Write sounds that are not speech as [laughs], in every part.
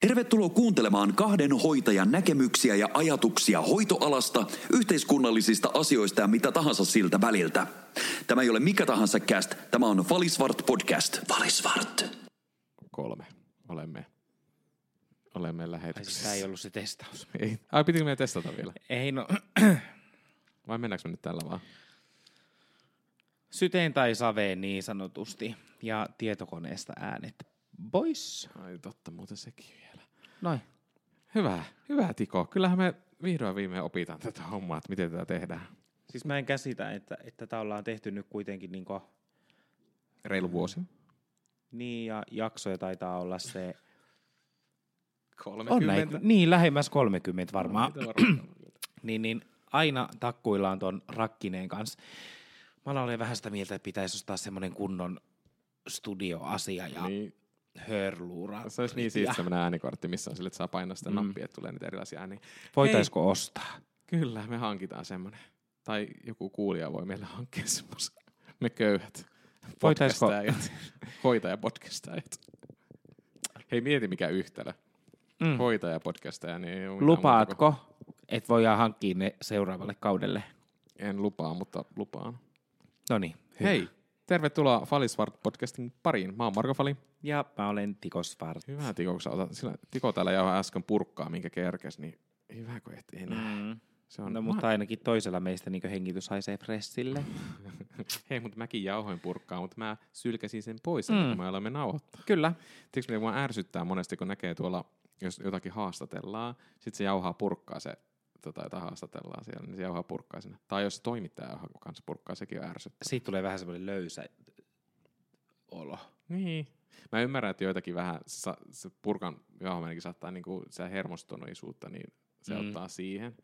Tervetuloa kuuntelemaan kahden hoitajan näkemyksiä ja ajatuksia hoitoalasta, yhteiskunnallisista asioista ja mitä tahansa siltä väliltä. Tämä ei ole mikä tahansa cast, tämä on Valisvart podcast. Valisvart. Kolme. Olemme, olemme siis lähetyksessä. tämä ei ollut se testaus. [laughs] Ei. Ai, pitikö meidän testata vielä? Ei no, [clears throat] Vai mennäänkö me nyt tällä vaan? syteen tai saveen niin sanotusti. Ja tietokoneesta äänet pois. Ai totta, muuten sekin vielä. Noin. Hyvä, hyvä Tiko. Kyllähän me vihdoin viimein opitaan tätä hommaa, että miten tätä tehdään. Siis mä en käsitä, että, että tätä ollaan tehty nyt kuitenkin niin, Reilu vuosi. niin ja jaksoja taitaa olla se... 30. On näin, niin, lähemmäs 30 varmaan. Mitä varmaan? [clears throat] niin, niin aina takkuillaan ton rakkineen kanssa. Mä olen vähän sitä mieltä, että pitäisi ostaa semmoinen kunnon studioasia ja niin. Hörluura. se olisi niin siitä semmoinen äänikortti, missä on sille, että saa painaa sitä Mm. nappia, että tulee niitä erilaisia ääniä. Voitaisko ostaa? Kyllä, me hankitaan semmoinen. Tai joku kuulija voi meille hankkia semmoisen. Me köyhät. Podcastajat. Hoitaja podcastajat. Hei, mieti mikä yhtälö. Mm. Hoitaja podcastaja, niin ei ole Lupaatko, että voidaan hankkia ne seuraavalle kaudelle? En lupaa, mutta lupaan. No niin. Hei, tervetuloa Falisvart podcastin pariin. Mä oon Marko Fali. Ja mä olen Tiko Svart. Hyvä Tiko, kun sä otat, sillä Tiko täällä jauhaa äsken purkkaa, minkä kerkes, niin hyvä kun et enää. Mm. Se on, No mutta ainakin toisella meistä niin hengitys haisee pressille. [laughs] Hei, mutta mäkin jauhoin purkkaa, mutta mä sylkäsin sen pois, mm. kun me aloimme nauhoittaa. Kyllä. Tiedätkö, mitä mua ärsyttää monesti, kun näkee tuolla, jos jotakin haastatellaan, sitten se jauhaa purkkaa se, tota, jota haastatellaan siellä, niin se jauhaa purkkaa sinne. Tai jos toimittaja jauhaa kanssa purkkaa, sekin on ärsyttävää. Siitä tulee vähän semmoinen löysä olo. Niin. Mä ymmärrän, että joitakin vähän, se, se purkan jauhaminenkin saattaa niinku, se hermostuneisuutta, niin se Mm. ottaa siihen.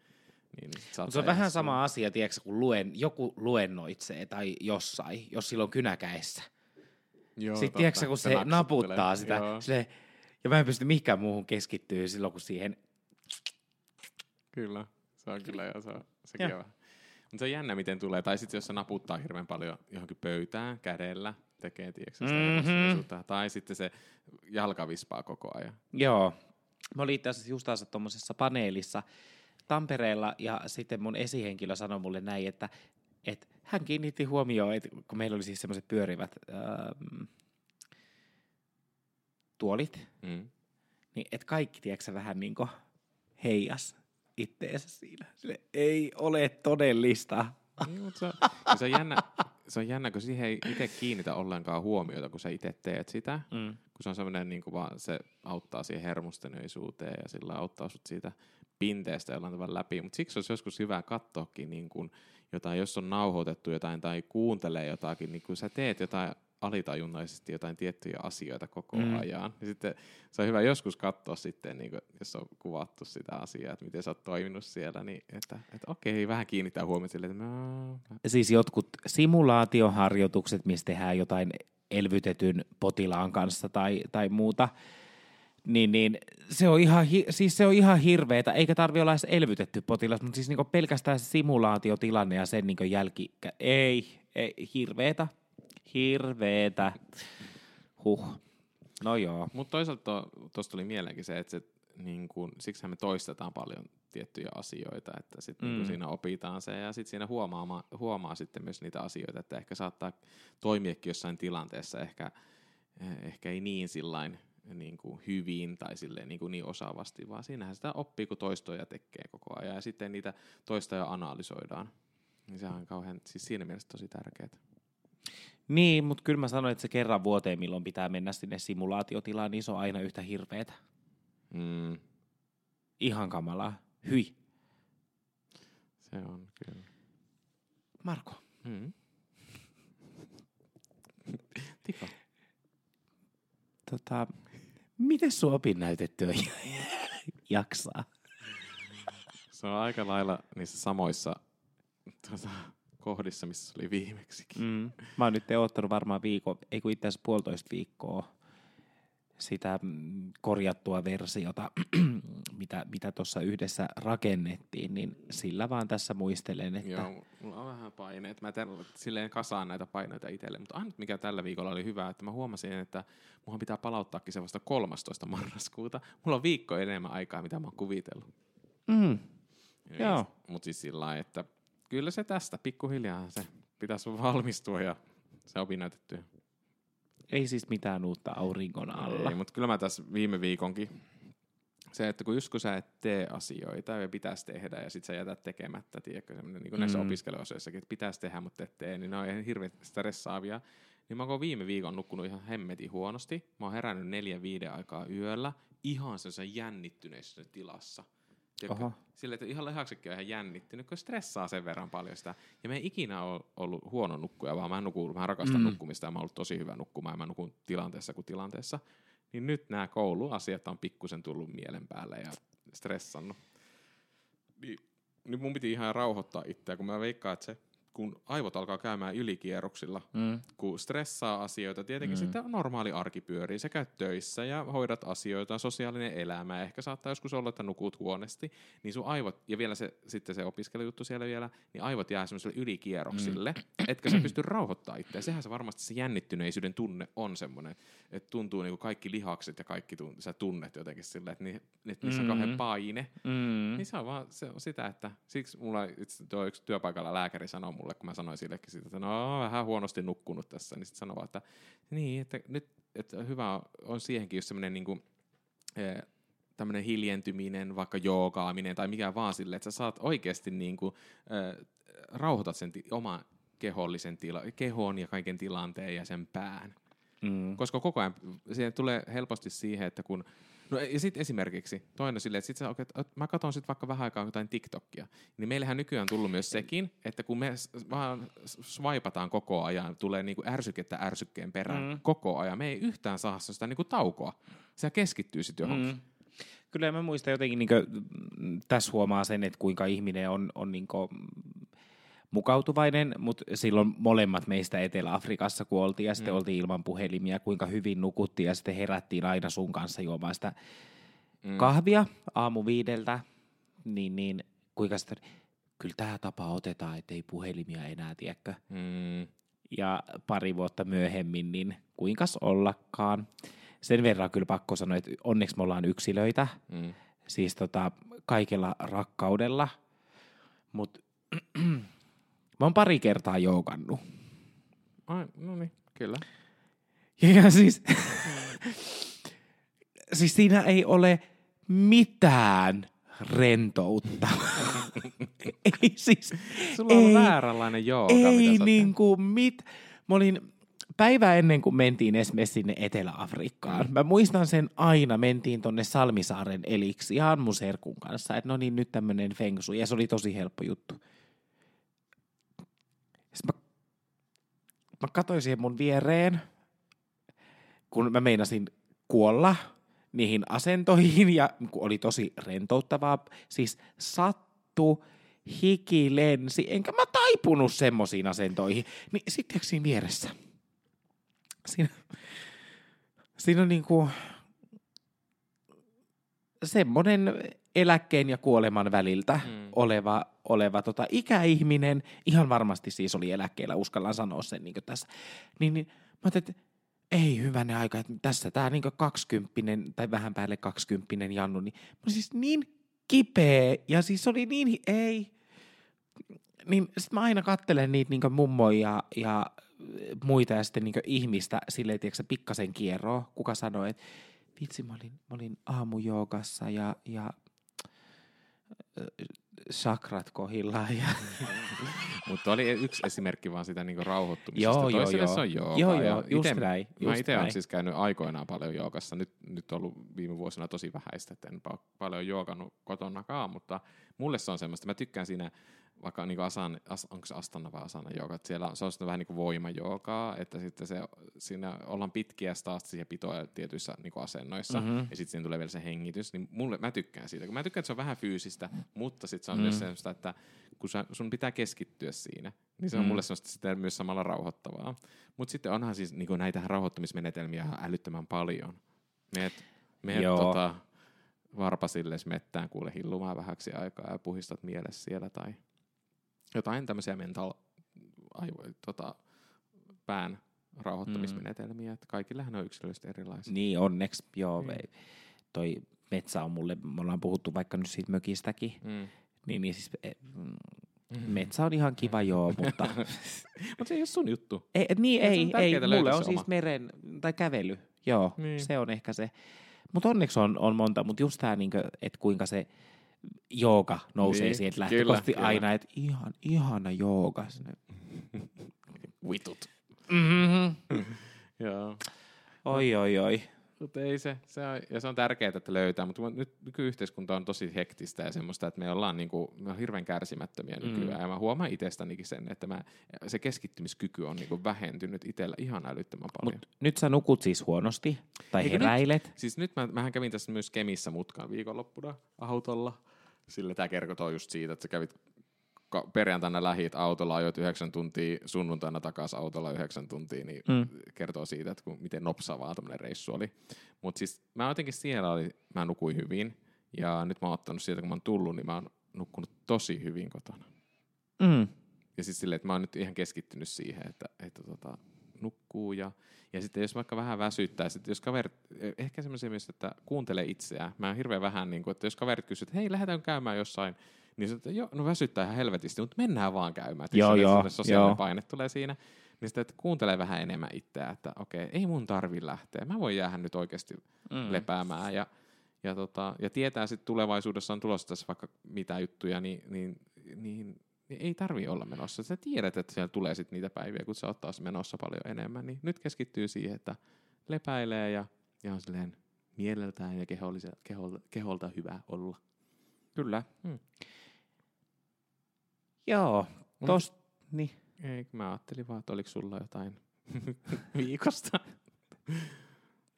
Niin, se on vähän sama asia, tiedätkö, kun luen, joku luennoitsee tai jossain, jos sillä on kynäkäessä. Joo, Sitten totta. tiedätkö, kun se, naksuttelee. naputtaa sitä, Joo, sille, ja mä en pysty mihinkään muuhun keskittyä silloin, kun siihen... kyllä. Se on kyllä, ja se on, sekin Joo. on. Mutta se on jännä, miten tulee. Tai sitten jos se naputtaa hirveän paljon johonkin pöytään kädellä, tekee, tiedätkö, sitä Mhm. hermostuneisuutta. Tai sitten se jalka vispaa koko ajan. Joo. Mä olin itse asiassa just tuommoisessa paneelissa Tampereella, ja sitten mun esihenkilö sanoi mulle näin, että, että hän kiinnitti huomioon, että kun meillä oli siis semmoiset pyörivät ähm, tuolit, Mm. niin että kaikki, tiedätkö, vähän niin kuin heijas itteensä siinä. Sille ei ole todellista. Niin, mutta se, on- se, on jännä, se on jännä, kun siihen ei itse kiinnitä ollenkaan huomiota, kun sä itse teet sitä. Mm. Kun se on semmoinen, niin kuin vaan se auttaa siihen hermostuneisuuteen ja sillä auttaa sut siitä pinteestä jollain tavalla läpi. Mutta siksi olisi joskus hyvä katsoakin niin kuin jotain, jos on nauhoitettu jotain tai kuuntelee jotakin, niin kun sä teet jotain alitajunnaisesti jotain tiettyjä asioita koko Mm. ajan. Niin sitten se on hyvä joskus katsoa sitten, niin kuin, jos on kuvattu sitä asiaa, että miten sä oot toiminut siellä, niin että, että okei, vähän kiinnittää huomiota sille, että no, Siis jotkut simulaatioharjoitukset, missä tehdään jotain elvytetyn potilaan kanssa tai, tai muuta, niin, niin se, on ihan, hi- siis se on ihan hirveetä, eikä tarvi olla edes elvytetty potilas, mutta siis niinku pelkästään se simulaatiotilanne ja sen niinku jälki... Ei, ei, hirveetä, hirveetä. Huh. No joo. Mutta toisaalta tuosta tuli mieleenkin se, että se, niin kun, siksihän me toistetaan paljon tiettyjä asioita, että sit mm. Mm. niin siinä opitaan se ja sitten siinä huomaa, huomaa sitten myös niitä asioita, että ehkä saattaa toimiakin jossain tilanteessa ehkä, eh, ehkä ei niin sillain niin kuin hyvin tai silleen niin, kuin niin osaavasti, vaan siinähän sitä oppii, kun toistoja tekee koko ajan ja sitten niitä toistoja analysoidaan. Niin se on kauhean, siis siinä mielessä tosi tärkeää. Niin, mutta kyllä mä sanoin, että se kerran vuoteen, milloin pitää mennä sinne simulaatiotilaan, niin se on aina yhtä hirveetä. Mm, Ihan kamalaa. Hyi. se on kyllä. Marko. Mm. [laughs] Tiko. Tota, miten sun opinnäytetyö [laughs] jaksaa? Se on aika lailla niissä samoissa tuota, kohdissa, missä se oli viimeksikin. Mm. Mä oon nyt odottanut varmaan viikon, ei kun itse asiassa puolitoista viikkoa sitä mm, korjattua versiota, [clears throat] mitä, mitä tuossa yhdessä rakennettiin, niin sillä vaan tässä muistelen, että... Joo, mulla on vähän paineet. Mä teen, silleen kasaan näitä paineita itselle, mutta ainut mikä tällä viikolla oli hyvä, että mä huomasin, että muhan pitää palauttaakin se vasta 13. marraskuuta. Mulla on viikko enemmän aikaa, mitä mä oon kuvitellut. Mm, Joo. Mutta siis sillä lailla, että kyllä se tästä pikkuhiljaa se pitäisi valmistua ja se opinnäytettyä. ei siis mitään uutta auringon alla. Ei, mutta kyllä mä tässä viime viikonkin, se, että kun just kun sä et tee asioita ja pitäisi tehdä ja sit sä jätät tekemättä, tiedätkö, semmoinen niin kuin näissä Mm. opiskeluasioissakin, että pitäisi tehdä, mutta et tee, niin ne on ihan hirveän stressaavia. Niin mä oon viime viikon nukkunut ihan hemmetin huonosti. Mä oon herännyt neljän viiden aikaa yöllä ihan sellaisen jännittyneessä tilassa. Sille, että ihan lihaksetkin on ihan jännittynyt, kun stressaa sen verran paljon sitä. Ja me ei ikinä ole ollut huono nukkuja, vaan mä, nuku, mä rakastan Mm. mm. nukkumista ja mä oon ollut tosi hyvä nukkumaan ja mä nukun tilanteessa kuin tilanteessa. Niin nyt nämä kouluasiat on pikkusen tullut mielen päälle ja stressannut. Niin, nyt mun piti ihan rauhoittaa itseä, kun mä veikkaan, että se, kun aivot alkaa käymään ylikierroksilla, Mm. kun stressaa asioita, tietenkin Mm. mm. sitten normaali arki pyörii, sä käyt töissä ja hoidat asioita, sosiaalinen elämä, ehkä saattaa joskus olla, että nukut huonesti, niin sun aivot, ja vielä se, sitten se opiskelujuttu siellä vielä, niin aivot jää semmoiselle ylikierroksille, mm. etkä sä pysty rauhoittamaan itseä. Sehän se varmasti se jännittyneisyyden tunne on semmoinen, että tuntuu niinku kaikki lihakset ja kaikki tun, sä tunnet jotenkin silleen, että, ni, että niissä on kauhean Mm. paine, Mm. niin se on vaan se on sitä, että siksi mulla itse tuo yksi työpaikalla lääkäri sanoi mulle, kun mä sanoin sillekin siitä, että no vähän huonosti nukkunut tässä, niin sitten sanoi että niin, että nyt että hyvä on- siihenkin just semmoinen niinku, eh, tämmöinen hiljentyminen, vaikka joogaaminen tai mikä vaan silleen, että sä saat oikeasti niinku, eh, rauhoitat sen ti- oman kehollisen tila, kehon ja kaiken tilanteen ja sen pään. Mm. Koska koko ajan siihen tulee helposti siihen, että kun... No ja sitten esimerkiksi toinen silleen, että sit sä, okay, mä katson sitten vaikka vähän aikaa jotain TikTokia, niin meillähän nykyään on tullut myös sekin, että kun me vaan swipataan koko ajan, tulee niinku ärsykettä ärsykkeen perään Mm. mm. koko ajan, me ei yhtään saa sitä niinku taukoa. Se keskittyy sitten johonkin. Mm. Kyllä mä muistan jotenkin, niin kuin, tässä huomaa sen, että kuinka ihminen on, on niin kuin, mukautuvainen, mutta silloin molemmat meistä Etelä-Afrikassa, kun oltiin ja sitten Mm. oltiin ilman puhelimia, kuinka hyvin nukuttiin ja sitten herättiin aina sun kanssa juomaan sitä Mm. kahvia aamu viideltä, niin, niin kuinka sitten, kyllä tämä tapa otetaan, ettei puhelimia enää, tiedätkö? Mm. ja pari vuotta myöhemmin, niin kuinkas ollakaan. Sen verran kyllä pakko sanoa, että onneksi me ollaan yksilöitä, Mm. siis tota, kaikella rakkaudella, mutta mä oon pari kertaa joogannut. Ai, no niin, kyllä. Ja siis, siis siinä ei ole mitään rentoutta. [laughs] ei siis, Sulla on ei, vääränlainen jooga, ei niinku mit... Mä olin päivä ennen kuin mentiin esimerkiksi sinne Etelä-Afrikkaan. Mä muistan sen aina, mentiin tonne Salmisaaren eliksi ihan mun serkun kanssa, että no niin nyt tämmönen feng shui, ja se oli tosi helppo juttu. Sitten mä, mä katsoin siihen mun viereen, kun mä meinasin kuolla niihin asentoihin, ja kun oli tosi rentouttavaa, siis sattu, hiki lensi, enkä mä taipunut semmosiin asentoihin. Niin sitten siinä vieressä, siinä, siinä on niinku semmoinen eläkkeen ja kuoleman väliltä mm. oleva, oleva tota, ikäihminen, ihan varmasti siis oli eläkkeellä, uskallan sanoa sen niin tässä, niin, niin mä ajattelin, että ei hyvänen aika, että tässä tämä niin kaksikymppinen tai vähän päälle kaksikymppinen Jannu, niin mä siis niin kipeä ja siis oli niin, ei, niin sit mä aina kattelen niitä niin mummoja ja, ja muita ja sitten niin ihmistä silleen, tiedätkö, pikkasen kierroa, kuka sanoi, että vitsi, mä olin, mä olin aamujoogassa ja, ja sakrat kohillaan. Ja, [laughs] Mutta oli yksi esimerkki vaan sitä niinku rauhoittumisesta. Joo, joo, Toiselle joo. se on jooga. Joo, joo, just ite- näin, Mä itse olen siis käynyt aikoinaan paljon joogassa. Nyt, nyt on ollut viime vuosina tosi vähäistä, että en pa- paljon joogannut kotonakaan, mutta mulle se on semmoista. Mä tykkään siinä vaikka niin asan, as, onko se astana vai asana jooga, että siellä on, se on sitten vähän niin kuin voimajoogaa, että sitten se, siinä ollaan pitkiä staattisia pitoja tietyissä niin asennoissa, Mhm. mm-hmm. ja sitten siinä tulee vielä se hengitys, niin mulle, mä tykkään siitä, kun mä tykkään, että se on vähän fyysistä, mutta sitten se on Mm. mm. myös semmoista, että kun sä, sun pitää keskittyä siinä, niin se on Mm. mulle semmoista sitten myös samalla rauhoittavaa. Mutta sitten onhan siis niin näitä rauhoittamismenetelmiä älyttömän paljon. Meet, meet tota, varpasilles mettään kuule hillumaan vähäksi aikaa ja puhistat mielessä siellä tai jotain tämmöisiä mental aivo, tota, pään rauhoittamismenetelmiä. Mm. Kaikillehän on yksilöllisesti erilaisia. Niin, onneksi, joo. Niin. Toi metsä on mulle, me ollaan puhuttu vaikka nyt siitä mökistäkin, Mm. niin, niin siis mm, metsä on ihan kiva [laughs] joo, mutta Mutta se ei ole sun juttu. ei, niin Ja ei, ei, tärkeää mulle on siis oma. meren, tai kävely, joo, niin. se on ehkä se. Mutta onneksi on, on monta, mutta just tämä, niinku, että kuinka se jooga nousee Niin, sieltä kyllä, lähtökohtaisesti kyllä. aina, että ihan, ihana jooga. [laughs] Vitut. Mm-hmm. [laughs] Joo. Oi, oi, oi. Mutta ei se, se on, ja se on tärkeää, että löytää, mutta nyt nykyyhteiskunta on tosi hektistä ja semmoista, että me ollaan, niinku, me ollaan hirveän kärsimättömiä nykyään, mm. ja mä huomaan itsestänikin sen, että mä, se keskittymiskyky on niinku vähentynyt itsellä ihan älyttömän paljon. Mut nyt sä nukut siis huonosti, tai Eikö nyt? heräilet. Siis nyt mä, mähän kävin tässä myös Kemissä mutkan viikonloppuna autolla. Sillä tämä kertoo just siitä, että sä kävit ka- perjantaina lähit autolla, ajoit yhdeksän tuntia, sunnuntaina takaisin autolla yhdeksän tuntia, niin mm. Mm. kertoo siitä, että kun, miten nopsavaa tämmöinen reissu oli. Mutta siis mä jotenkin siellä oli, mä nukuin hyvin, ja nyt mä oon ottanut sieltä, kun mä oon tullut, niin mä oon nukkunut tosi hyvin kotona. Mm. Ja siis silleen, että mä oon nyt ihan keskittynyt siihen, että, että tota, nukkuu ja, ja sitten jos vaikka vähän väsyttää, sitten jos kaverit, ehkä semmoisia myös, että kuuntele itseään. Mä oon hirveän vähän, niin kuin, että jos kaverit kysyvät, että hei, lähdetään käymään jossain, niin sitten, joo, no väsyttää ihan helvetisti, mutta mennään vaan käymään. Joo, joo, sosiaalinen joo. paine tulee siinä. Niin sitten, että kuuntele vähän enemmän itseään, että okei, ei mun tarvi lähteä. Mä voin jäädä nyt oikeasti mm. lepäämään ja, ja, tota, ja tietää sitten tulevaisuudessa on tulossa tässä vaikka mitä juttuja, niin, niin, niin, niin ei tarvi olla menossa. Sä tiedät, että siellä tulee sitten niitä päiviä, kun sä oot taas menossa paljon enemmän, niin nyt keskittyy siihen, että lepäilee ja, ja on silleen mieleltään ja kehollise- keholta, keholta hyvä olla. Kyllä. Mm. Joo, tos, niin. Ei, mä ajattelin vaan, että oliko sulla jotain [laughs] viikosta.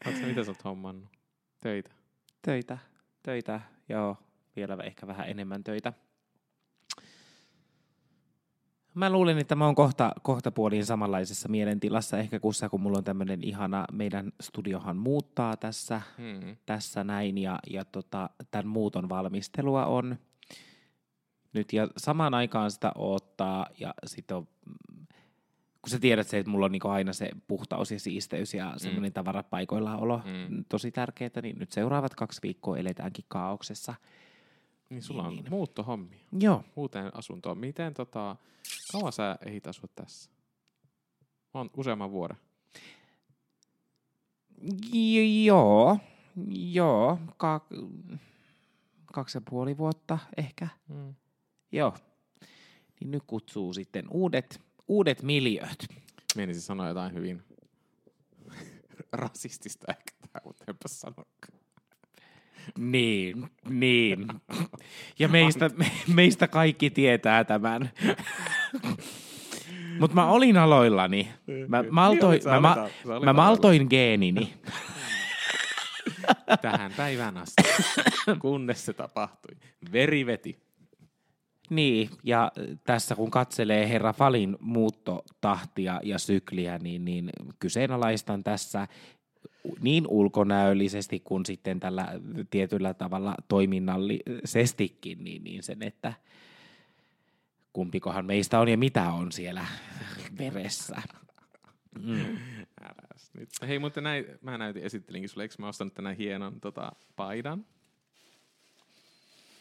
Oletko mitä sä oot hommannut? Töitä. Töitä, töitä, joo, vielä ehkä vähän enemmän töitä. Mä luulen, että mä oon kohta, kohta puoliin samanlaisessa mielentilassa ehkä kuin sä, kun mulla on tämmöinen ihana, meidän studiohan muuttaa tässä, Hmm. tässä näin ja, ja tota, tämän muuton valmistelua on nyt ja samaan aikaan sitä odottaa ja sitten on, mm, kun sä tiedät se, että mulla on niinku aina se puhtaus ja siisteys ja semmoinen tavarat paikoillaan olo Mm. tosi tärkeää, niin nyt seuraavat kaksi viikkoa eletäänkin kaauksessa. Niin sulla on Niin. muuttohommia. Joo, uuteen asuntoon. Miten tota, kauan sä ehdit asua tässä? On useamman vuoden. Joo, joo, ka- kaksi ja puoli vuotta ehkä, Mm. joo. Niin nyt kutsuu sitten uudet, uudet miljööt. Menisin sanoa jotain hyvin [laughs] rasistista ehkä mutta enpä sanokaan. Niin, niin. Ja meistä, me, meistä kaikki tietää tämän. Mutta mä olin aloillani. Mä, maltoin, Niin, mä, olit mä maltoin geenini. Tähän päivään asti, kunnes se tapahtui. Veri veti. Niin, ja tässä kun katselee herra Falin muuttotahtia ja sykliä, niin, niin kyseenalaistan tässä niin ulkonäöllisesti kuin sitten tällä tietyllä tavalla toiminnallisestikin, niin, niin sen, että kumpikohan meistä on ja mitä on siellä veressä. Mm. Nyt. Hei, mutta näin, mä näytin, esittelinkin sulle, eikö mä ostanut tänään hienon tota, paidan?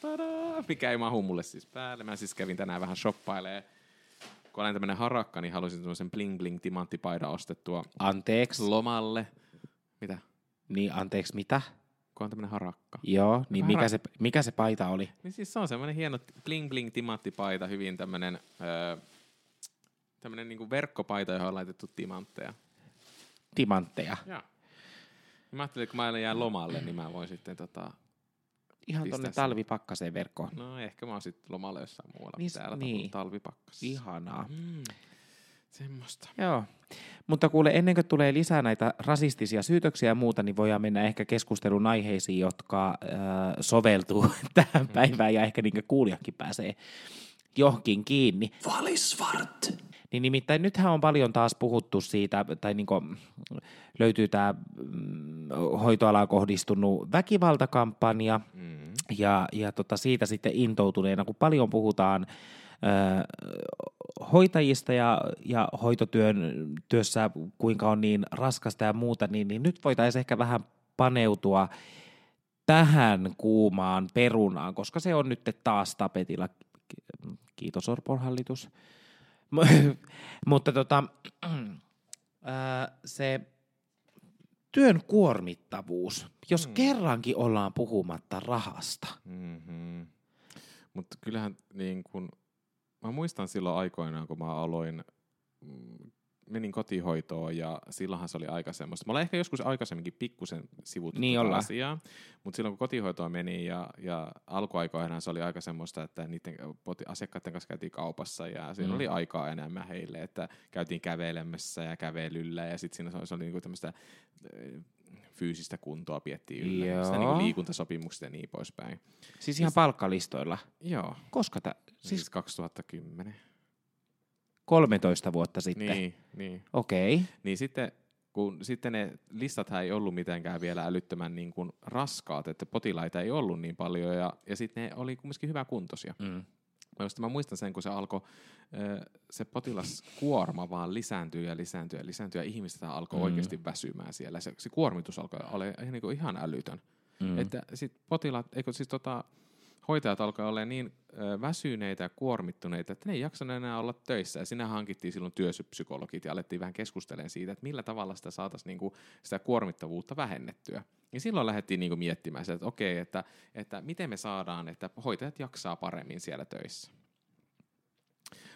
Tadaa! Mikä ei mahu mulle siis päälle. Mä siis kävin tänään vähän shoppailee. Kun olen tämmönen harakka, niin halusin tämmöisen bling bling timanttipaidan ostettua Anteeksi, lomalle. Mitä? niin anteeksi mitä? Kun on tämmönen harakka. Joo, niin Vähän mikä se, mikä se paita oli? Niin siis se on semmoinen hieno bling bling timanttipaita, hyvin tämmönen, öö, tämmönen niinku verkkopaita, johon on laitettu timantteja. Timantteja. Joo. Mä ajattelin, että kun mä jään lomalle, niin mä voin sitten tota... Ihan sen. talvipakkaseen verkkoon. No ehkä mä oon sitten lomalle jossain muualla. Niin täällä niin. talvipakkas. Ihanaa. Mm. Semmoista. Joo. Mutta kuule, ennen kuin tulee lisää näitä rasistisia syytöksiä ja muuta, niin voidaan mennä ehkä keskustelun aiheisiin, jotka äh, soveltuu [laughs] tähän päivään ja ehkä niin kuulijakin pääsee johonkin kiinni. Valisvart. Niin nimittäin nythän on paljon taas puhuttu siitä, tai niin löytyy tämä mm, hoitoalaan kohdistunut väkivaltakampanja, mm. ja, ja tota siitä sitten intoutuneena, kun paljon puhutaan hoitajista ja, ja hoitotyön työssä, kuinka on niin raskasta ja muuta, niin, niin nyt voitaisiin ehkä vähän paneutua tähän kuumaan perunaan, koska se on nyt taas tapetilla. Kiitos Orpon hallitus. [laughs] Mutta tota, [clears throat] se työn kuormittavuus, jos mm. kerrankin ollaan puhumatta rahasta. Mm-hmm. Mutta kyllähän niin kun mä muistan silloin aikoinaan, kun mä aloin, mm, menin kotihoitoon ja silloinhan se oli aika semmoista. Mä olen ehkä joskus aikaisemminkin pikkusen sivuttu niin asiaa, mutta silloin kun kotihoitoon meni ja, ja alkuaikoina se oli aika semmoista, että niiden asiakkaiden kanssa käytiin kaupassa ja siinä mm. oli aikaa enemmän heille, että käytiin kävelemässä ja kävelyllä ja sitten siinä se oli, se oli niinku tämmöistä fyysistä kuntoa piettiin yllä, Joo. sitä niin liikuntasopimuksia ja niin poispäin. Siis ihan siis, palkkalistoilla? Joo. Koska tämä? Siis 2010. 13 vuotta sitten? Niin, niin. Okei. Okay. Niin sitten kun sitten ne listat ei ollut mitenkään vielä älyttömän niin kuin raskaat, että potilaita ei ollut niin paljon ja, ja sitten ne oli kumminkin hyvä kuntoisia. Mm. Mä muistan sen, kun se alkoi, se potilaskuorma vaan lisääntyy ja lisääntyy ja lisääntyy ja ihmistä alkoi mm. oikeasti väsymään siellä. Se, se kuormitus alkoi olla niin ihan älytön. Mm. Että sit potilaat, eikö siis tota, hoitajat alkoi olla niin väsyneitä ja kuormittuneita, että ne ei jaksa enää olla töissä. Ja sinä hankittiin silloin työpsykologit ja alettiin vähän keskustelemaan siitä, että millä tavalla sitä saataisiin niinku sitä kuormittavuutta vähennettyä. Ja silloin lähdettiin niinku miettimään sitä, että okei, että, että miten me saadaan, että hoitajat jaksaa paremmin siellä töissä.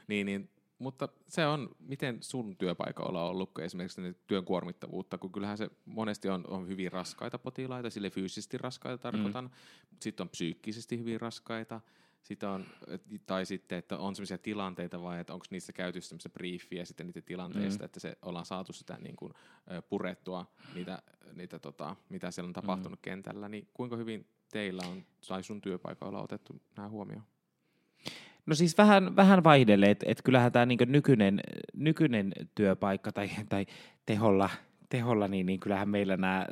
Niin, niin mutta se on, miten sun työpaikalla on ollut esimerkiksi työn kuormittavuutta, kun kyllähän se monesti on, on hyvin raskaita potilaita, sille fyysisesti raskaita tarkoitan, mm. sitten on psyykkisesti hyvin raskaita, sitten on, tai sitten, että on sellaisia tilanteita vai että onko niissä käyty sellaista briefiä sitten niitä tilanteista, mm. että se ollaan saatu sitä niin kuin, purettua, niitä, niitä tota, mitä siellä on tapahtunut mm. kentällä, niin kuinka hyvin teillä on, tai sun työpaikoilla otettu nämä huomioon? No siis vähän, vähän vaihdelle, että et kyllähän tämä niinku nykyinen, nykyinen työpaikka tai, tai teholla, teholla niin, niin kyllähän meillä nämä,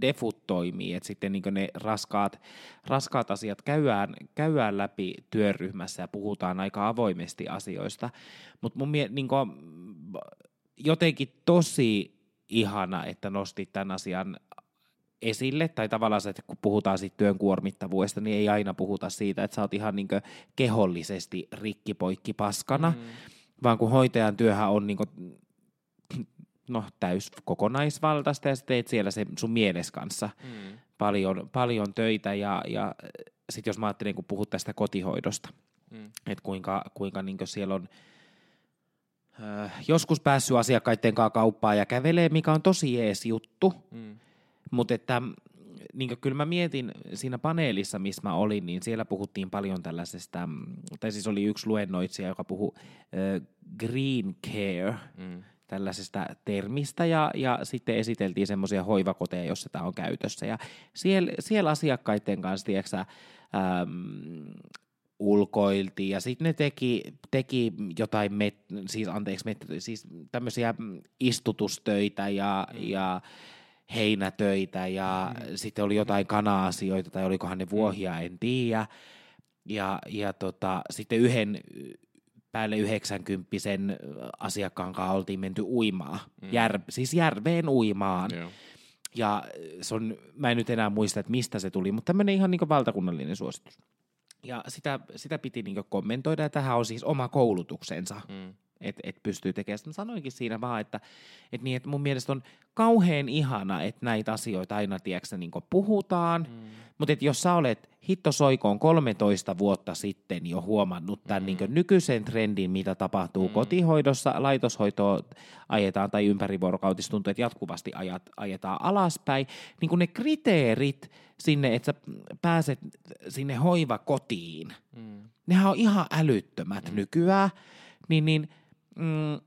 defut toimii, että sitten niin ne raskaat, raskaat asiat käydään, käydään läpi työryhmässä ja puhutaan aika avoimesti asioista, mutta mun mielestä niin jotenkin tosi ihana, että nostit tämän asian esille, tai tavallaan se, että kun puhutaan siitä työn kuormittavuudesta, niin ei aina puhuta siitä, että sä oot ihan niin kehollisesti rikkipoikki paskana, mm. vaan kun hoitajan työhän on niin kuin, no, täys kokonaisvaltaista, ja sä teet siellä se sun mieles kanssa mm. paljon, paljon töitä, ja, ja sitten jos mä ajattelen, kun puhut tästä kotihoidosta, mm. että kuinka, kuinka niin siellä on äh, joskus päässyt asiakkaiden kanssa kauppaan ja kävelee, mikä on tosi jees juttu, mm mutta että niin kyllä mä mietin siinä paneelissa, missä mä olin, niin siellä puhuttiin paljon tällaisesta, tai siis oli yksi luennoitsija, joka puhui äh, green care, mm. tällaisesta termistä, ja, ja sitten esiteltiin semmoisia hoivakoteja, joissa tämä on käytössä. Ja siellä, siellä asiakkaiden kanssa, tiedätkö, ähm, ulkoiltiin ja sitten ne teki, teki jotain, met, siis anteeksi, met, siis tämmöisiä istutustöitä ja, mm. ja heinätöitä ja mm. sitten oli jotain kana-asioita tai olikohan ne vuohia, mm. en tiedä. Ja, ja tota, sitten yhden päälle 90 asiakkaan kanssa oltiin menty uimaan, mm. Jär, siis järveen uimaan. Joo. Ja se on, mä en nyt enää muista, että mistä se tuli, mutta tämmöinen ihan niin valtakunnallinen suositus. Ja sitä, sitä piti niin kommentoida, ja tähän on siis oma koulutuksensa. Mm että et pystyy tekemään. Sitten mä sanoinkin siinä vaan, että et niin, et mun mielestä on kauhean ihana, että näitä asioita aina tiedätkö, niin puhutaan, mm. mutta jos sä olet hitto soikoon 13 vuotta sitten jo huomannut tämän mm. niin nykyisen trendin, mitä tapahtuu mm. kotihoidossa, laitoshoitoa ajetaan tai ympärivuorokautista tuntuu, että jatkuvasti ajat, ajetaan alaspäin, niin kun ne kriteerit sinne, että sä pääset sinne hoivakotiin, mm. nehän on ihan älyttömät mm. nykyään, niin, niin – mm,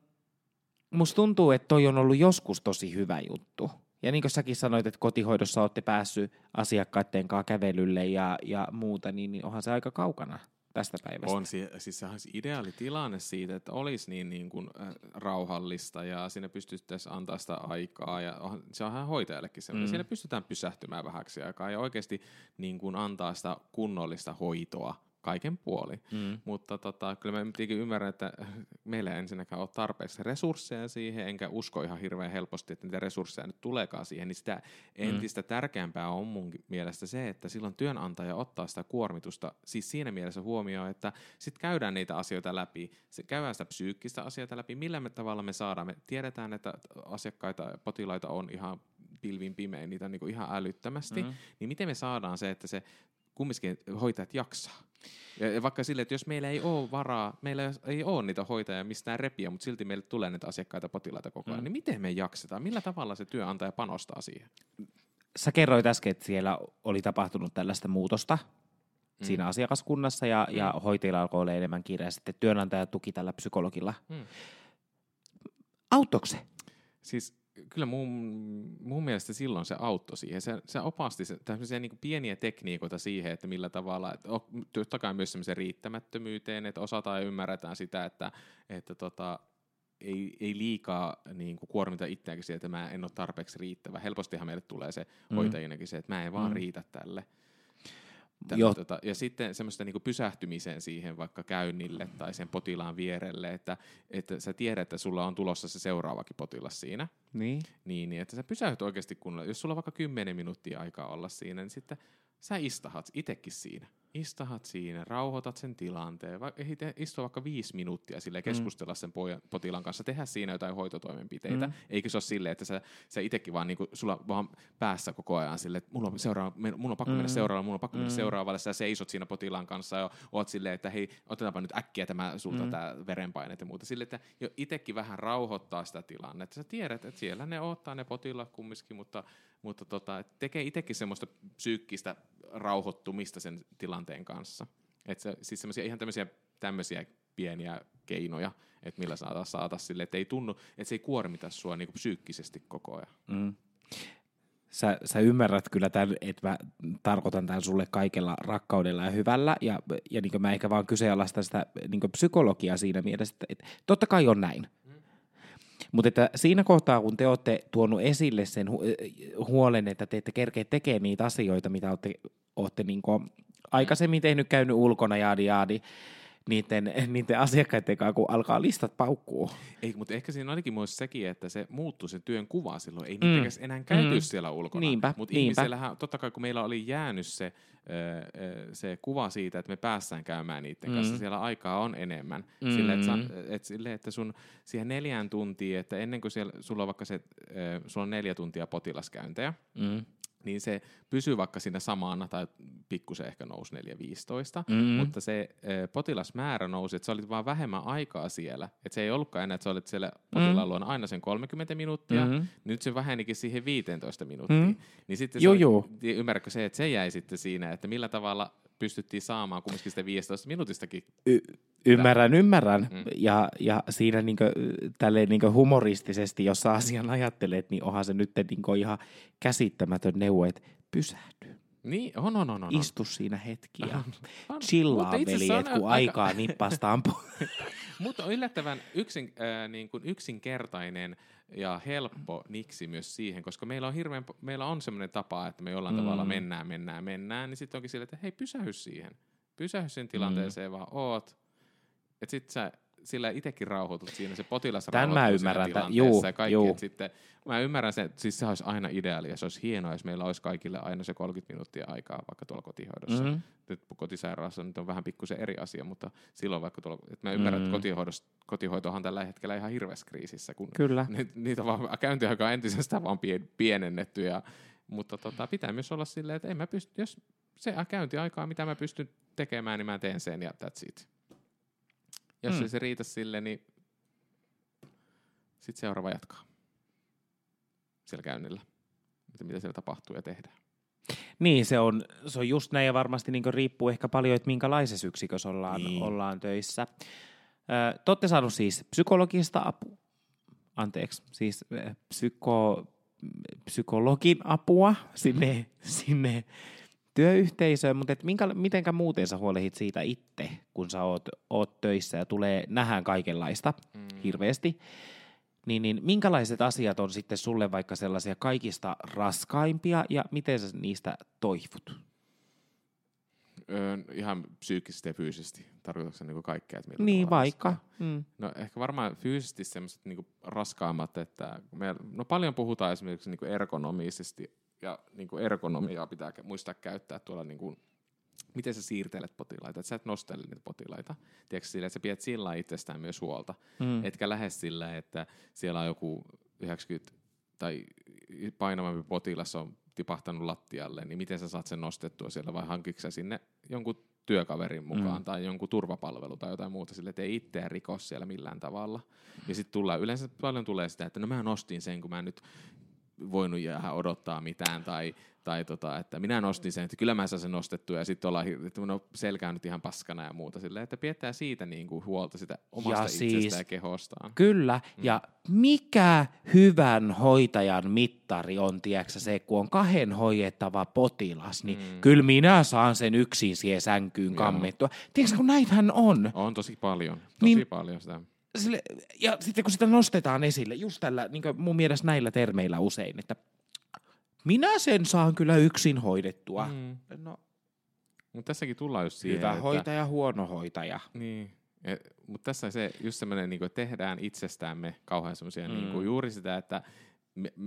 musta tuntuu, että toi on ollut joskus tosi hyvä juttu. Ja niin kuin säkin sanoit, että kotihoidossa olette päässyt asiakkaiden kanssa kävelylle ja, ja muuta, niin, niin onhan se aika kaukana tästä päivästä. On, si- siis sehän olisi ideaali tilanne siitä, että olisi niin, niin kuin, äh, rauhallista ja siinä pystyttäisiin antaa sitä aikaa. Ja on, se on ihan hoitajallekin se, mm. Siinä pystytään pysähtymään vähäksi aikaa ja oikeasti niin kuin, antaa sitä kunnollista hoitoa kaiken puoli. Mm. Mutta tota, kyllä mä tietenkin ymmärrän, että meillä ei ensinnäkään ole tarpeeksi resursseja siihen, enkä usko ihan hirveän helposti, että niitä resursseja nyt tuleekaan siihen, niin sitä entistä mm. tärkeämpää on mun mielestä se, että silloin työnantaja ottaa sitä kuormitusta, siis siinä mielessä huomioon, että sitten käydään niitä asioita läpi, se käydään sitä psyykkistä asioita läpi, millä me tavalla me saadaan, me tiedetään, että asiakkaita, potilaita on ihan pilvin pimein, niitä niin kuin ihan älyttömästi, mm. niin miten me saadaan se, että se kumminkin hoitajat jaksaa. Ja, ja vaikka sille, että jos meillä ei ole varaa, meillä ei ole niitä hoitajia mistään repiä, mutta silti meille tulee niitä asiakkaita, potilaita koko ajan, mm. niin miten me jaksetaan? Millä tavalla se työnantaja panostaa siihen? Sä kerroit äsken, että siellä oli tapahtunut tällaista muutosta mm. siinä asiakaskunnassa ja, mm. ja hoitajilla alkoi olla enemmän kiireä. Sitten työnantaja tuki tällä psykologilla. Mm. Auttoiko se? Siis kyllä mun, mun mielestä silloin se auttoi siihen. Se, se opasti se, tämmöisiä niin pieniä tekniikoita siihen, että millä tavalla, että totta kai myös semmoisen riittämättömyyteen, että osataan ja ymmärretään sitä, että, että tota, ei, ei liikaa niin kuin kuormita itseäänkin siitä, että mä en ole tarpeeksi riittävä. Helpostihan meille tulee se mm. hoitajinakin se, että mä en vaan mm. riitä tälle. Tota, ja sitten semmoista niin pysähtymiseen siihen vaikka käynnille tai sen potilaan vierelle, että, että sä tiedät, että sulla on tulossa se seuraavakin potilas siinä. Niin. Niin, niin että sä pysähdyt oikeasti kunnolla. Jos sulla on vaikka 10 minuuttia aikaa olla siinä, niin sitten sä istahat itsekin siinä istahat siinä, rauhoitat sen tilanteen, va- istua vaikka viisi minuuttia sille mm. keskustella sen pojan, potilaan kanssa, tehdä siinä jotain hoitotoimenpiteitä, mm. eikä se ole silleen, että sä, sä itsekin vaan niinku, sulla vaan päässä koko ajan silleen, että mulla on, seuraava, mulla on pakko mm. mennä seuraavalle, mulla on pakko mm. mennä seuraavalle, sä seisot siinä potilaan kanssa ja oot silleen, että hei, otetaanpa nyt äkkiä tämä sulta mm. tämä verenpaine ja muuta, silleen, että jo itsekin vähän rauhoittaa sitä tilannetta, sä tiedät, että siellä ne ottaa ne potilaat kumminkin, mutta mutta tota, tekee itsekin semmoista psyykkistä rauhoittumista sen tilanteen kanssa. Et se, siis semmoisia ihan tämmöisiä, tämmöisiä pieniä keinoja, että millä saada saada sille, että ei tunnu, että se ei kuormita sua niinku psyykkisesti koko ajan. Mm. Sä, sä ymmärrät kyllä tämän, että mä tarkoitan tämän sulle kaikella rakkaudella ja hyvällä, ja, ja niin mä ehkä vaan kyseenalaistan sitä niin psykologiaa siinä mielessä, että, että totta kai on näin. Mutta että siinä kohtaa, kun te olette tuonut esille sen hu- huolen, että te ette kerkeä tekemään niitä asioita, mitä olette, olette niin aikaisemmin tehnyt, käynyt ulkona, jaadi jaadi, niiden, [laughs] niiden asiakkaiden kanssa, kun alkaa listat paukkuu. Ei, mutta ehkä siinä olikin myös sekin, että se muuttui se työn kuva silloin. Ei mm. niitä enää käyty mm. siellä ulkona. Niinpä, mutta ihmisillähän, totta kai kun meillä oli jäänyt se, se kuva siitä, että me päässään käymään niiden mm. kanssa, siellä aikaa on enemmän. Mm. Sille, että, että, sille, että sun siihen neljään tuntiin, että ennen kuin siellä, sulla on vaikka se, sulla on neljä tuntia potilaskäyntejä, mm niin se pysyy vaikka siinä samana tai pikkusen ehkä nousi 4-15, mm. mutta se e, potilasmäärä nousi, että sä olit vaan vähemmän aikaa siellä. Että se ei ollutkaan enää, että sä olit siellä potilaan mm. luona aina sen 30 minuuttia, mm-hmm. nyt se vähenikin siihen 15 minuuttia. Mm. Niin sitten joo, joo. ymmärrätkö se, että se jäi sitten siinä, että millä tavalla pystyttiin saamaan kumminkin sitä 15 minuutistakin. Y- ymmärrän, ymmärrän. Mm. Ja, ja siinä niin kuin, tälleen niin humoristisesti, jos sä asian ajattelet, niin onhan se nyt niin ihan käsittämätön neuvo, että pysähdy. Niin, on, on, on, on. Istu siinä hetki ja chillaa veljet, kun aika... aikaa nippastaan [laughs] Mutta on yllättävän yksin, äh, niin kuin yksinkertainen ja helppo niksi myös siihen, koska meillä on hirveän, meillä on semmoinen tapa, että me jollain mm. tavalla mennään, mennään, mennään, niin sitten onkin sille, että hei, pysähy siihen. Pysähy sen tilanteeseen, mm. vaan oot. Että sit sä sillä itsekin rauhoitut siinä, se potilas Tämän mä ymmärrän, että juu, ja kaikki, juu. sitten, mä ymmärrän sen, että siis se olisi aina ideaalia, se olisi hienoa, jos meillä olisi kaikille aina se 30 minuuttia aikaa vaikka tuolla kotihoidossa. Mm-hmm. Nyt kotisairaalassa nyt on vähän pikkusen eri asia, mutta silloin vaikka tuolla, että mä ymmärrän, mm-hmm. että kotihoitohan tällä hetkellä ihan hirveässä kriisissä, kun Kyllä. [laughs] Ni, niitä vaan, käyntiaika on entisestään vaan pienennetty, ja, mutta tota, pitää myös olla silleen, että en mä pysty, jos se käyntiaikaa, mitä mä pystyn tekemään, niin mä teen sen ja that's it. Jos mm. ei se riitä sille, niin sitten seuraava jatkaa siellä käynnillä. Mitä, mitä siellä tapahtuu ja tehdään. Niin, se on, se on just näin ja varmasti niin riippuu ehkä paljon, että minkälaisessa yksikössä ollaan, niin. ollaan töissä. te olette saanut siis psykologista apua, anteeksi, siis psyko, psykologin apua sinne, sinne työyhteisöön, mutta et minkä, mitenkä muuten sä huolehit siitä itse, kun sä oot, oot töissä ja tulee, nähdään kaikenlaista mm. hirveästi, niin, niin minkälaiset asiat on sitten sulle vaikka sellaisia kaikista raskaimpia ja miten sä niistä toivut? Öö, ihan psyykkisesti ja fyysisesti. Tarkoitatko niin kaikkea? Että niin, vaikka. Mm. No ehkä varmaan fyysisesti semmoiset niin raskaammat, että me, no paljon puhutaan esimerkiksi niin ergonomisesti ja niin ergonomiaa pitää muistaa käyttää tuolla niin kuin, miten sä siirtelet potilaita, että sä et nostele niitä potilaita. Tiedätkö sillä, että sä pidät sillä itsestään myös huolta. Mm. Etkä lähde sillä, että siellä on joku 90 tai painavampi potilas on tipahtanut lattialle, niin miten sä saat sen nostettua siellä vai hankiksi sä sinne jonkun työkaverin mukaan mm. tai jonkun turvapalvelu tai jotain muuta sille, että ei itseä rikos siellä millään tavalla. Ja sitten tulee, yleensä paljon tulee sitä, että no mä nostin sen, kun mä nyt voinut jäädä odottaa mitään tai, tai tota, että minä nostin sen, että kyllä mä saan sen nostettua ja sitten ollaan että no, selkää nyt ihan paskana ja muuta silleen, että pidetään siitä niin kuin huolta sitä omasta ja itsestä siis, ja kehostaan. Kyllä, mm. ja mikä hyvän hoitajan mittari on, tiedätkö se, kun on kahden hoidettava potilas, niin mm. kyllä minä saan sen yksin siihen sänkyyn kammettua. Tiedätkö, kun näitähän on. On tosi paljon, tosi niin, paljon sitä sille, ja sitten kun sitä nostetaan esille, just tällä, niin mun mielestä näillä termeillä usein, että minä sen saan kyllä yksin hoidettua. Mm. No, mutta tässäkin tullaan just siihen, Hyvä että, hoitaja, huono hoitaja. Niin. Mutta tässä se just semmoinen, niin tehdään itsestämme kauhean semmoisia mm. niin juuri sitä, että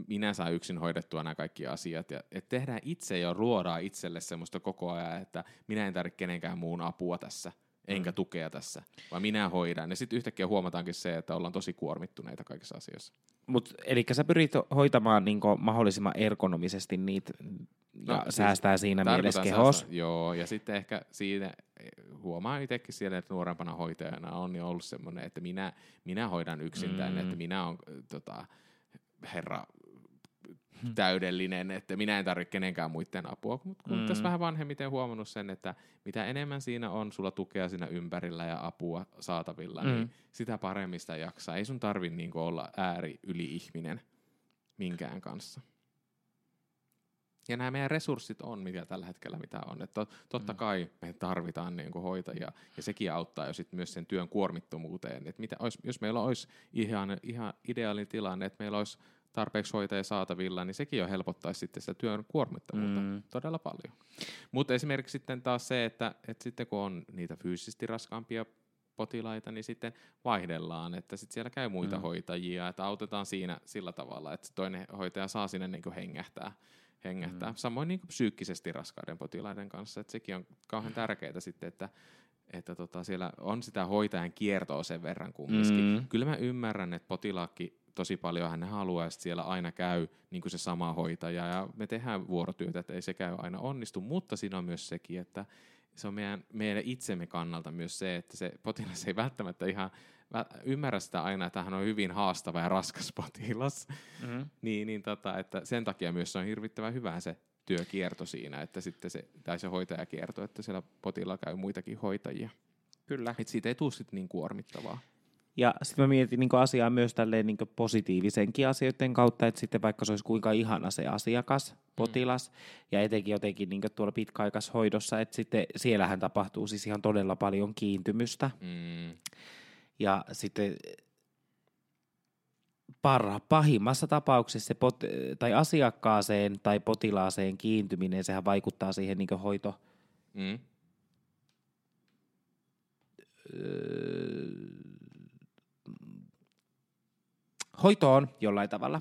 minä saan yksin hoidettua nämä kaikki asiat. Ja, että tehdään itse ja luodaan itselle semmoista koko ajan, että minä en tarvitse kenenkään muun apua tässä enkä mm. tukea tässä, vaan minä hoidan. Ja sitten yhtäkkiä huomataankin se, että ollaan tosi kuormittuneita kaikissa asioissa. Mut, eli sä pyrit hoitamaan niin mahdollisimman ergonomisesti niitä ja no, siis säästää siinä mielessä kehos. joo, ja sitten ehkä siinä huomaa itsekin siellä, että nuorempana hoitajana on jo ollut semmoinen, että minä, minä hoidan yksin mm. tänne, että minä olen tota, herra hmm. täydellinen, että minä en tarvitse kenenkään muiden apua. Mutta kun mm. tässä vähän vanhemmiten huomannut sen, että mitä enemmän siinä on sulla tukea siinä ympärillä ja apua saatavilla, niin mm. niin sitä paremmin sitä jaksaa. Ei sun tarvi niinku olla ääri yli ihminen minkään kanssa. Ja nämä meidän resurssit on, mitä tällä hetkellä mitä on. Että totta mm. kai me tarvitaan niin kuin hoitajia, ja sekin auttaa jo sit myös sen työn kuormittomuuteen. Mitä olisi, jos meillä olisi ihan, ihan ideaalinen tilanne, että meillä olisi tarpeeksi hoitajia saatavilla, niin sekin jo helpottaisi sitten sitä työn kuormittavuutta mm. todella paljon. Mutta esimerkiksi sitten taas se, että, että sitten kun on niitä fyysisesti raskaampia potilaita, niin sitten vaihdellaan, että sitten siellä käy muita mm. hoitajia, että autetaan siinä sillä tavalla, että toinen hoitaja saa sinne niin kuin hengähtää. hengähtää. Mm. Samoin niin kuin psyykkisesti raskaiden potilaiden kanssa, että sekin on kauhean tärkeää sitten, että että tota, siellä on sitä hoitajan kiertoa sen verran kumminkin. Mm. Kyllä mä ymmärrän, että potilaakki tosi paljon hän haluaa, että siellä aina käy niin kuin se sama hoitaja ja me tehdään vuorotyötä, että ei se käy aina onnistu, mutta siinä on myös sekin, että se on meidän, meidän itsemme kannalta myös se, että se potilas ei välttämättä ihan ymmärrä sitä aina, että hän on hyvin haastava ja raskas [laughs] potilas. Mm-hmm. niin, niin tota, että sen takia myös se on hirvittävän hyvä se työkierto siinä, että sitten se, tai se hoitajakierto, että siellä potilaalla käy muitakin hoitajia. Kyllä. Että siitä ei tule sitten niin kuormittavaa. Ja sitten mä mietin niin asiaa myös tälleen niin positiivisenkin asioiden kautta, että sitten vaikka se olisi kuinka ihana se asiakas, mm. potilas, mm. ja etenkin jotenkin niin tuolla pitkäaikaishoidossa, että sitten siellähän tapahtuu siis ihan todella paljon kiintymystä. Mm. Ja sitten parha, pahimmassa tapauksessa se pot- tai asiakkaaseen tai potilaaseen kiintyminen, sehän vaikuttaa siihen niin hoito... Mm. Öö, hoitoon jollain tavalla.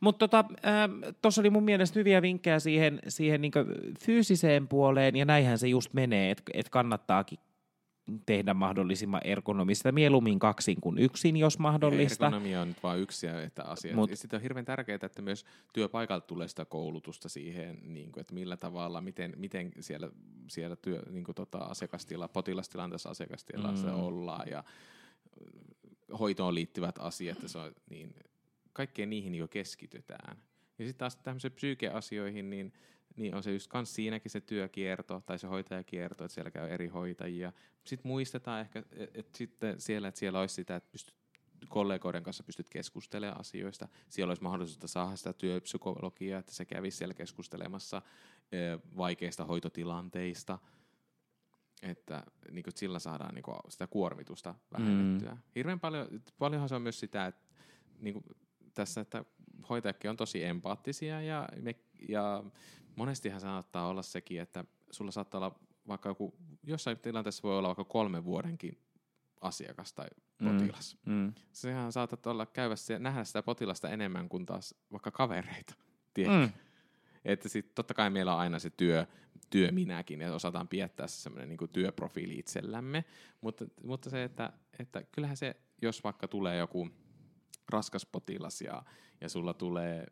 Mutta tuossa tota, oli mun mielestä hyviä vinkkejä siihen, siihen niin fyysiseen puoleen, ja näinhän se just menee, että et kannattaakin tehdä mahdollisimman ergonomista, mieluummin kaksin kuin yksin, jos mahdollista. Ergonomia on nyt vain yksi että asia. Mut, ja sitten on hirveän tärkeää, että myös työpaikalta tulee sitä koulutusta siihen, niin kuin, että millä tavalla, miten, miten siellä, siellä työ, niin kuin tota, asiakastila, potilastilanteessa asiakastilassa mm. ollaan ja hoitoon liittyvät asiat, se on, niin kaikkeen niihin jo keskitytään. Ja sitten taas tämmöisiin psyykeasioihin, niin, niin on se just kans siinäkin se työkierto tai se hoitajakierto, että siellä käy eri hoitajia. Sitten muistetaan ehkä, että et sitten siellä, että siellä olisi sitä, että pystyt kollegoiden kanssa pystyt keskustelemaan asioista. Siellä olisi mahdollisuutta saada sitä työpsykologiaa, että se kävisi siellä keskustelemassa vaikeista hoitotilanteista, että niin kuin sillä saadaan niin kuin sitä kuormitusta vähennettyä. Mm. Hirveän paljon, paljonhan se on myös sitä, että niin kuin tässä, että hoitajakin on tosi empaattisia ja, me, ja monestihan saattaa olla sekin, että sulla saattaa olla vaikka joku, jossain tilanteessa voi olla vaikka kolmen vuodenkin asiakas tai mm, potilas. Mm, mm. Sehän saatat olla käydä se, nähdä sitä potilasta enemmän kuin taas vaikka kavereita. Mm. Että sitten totta kai meillä on aina se työ, työ minäkin, ja osataan piettää se semmoinen niin työprofiili itsellämme, mutta, mutta se, että, että kyllähän se, jos vaikka tulee joku raskas potilas ja, ja sulla tulee,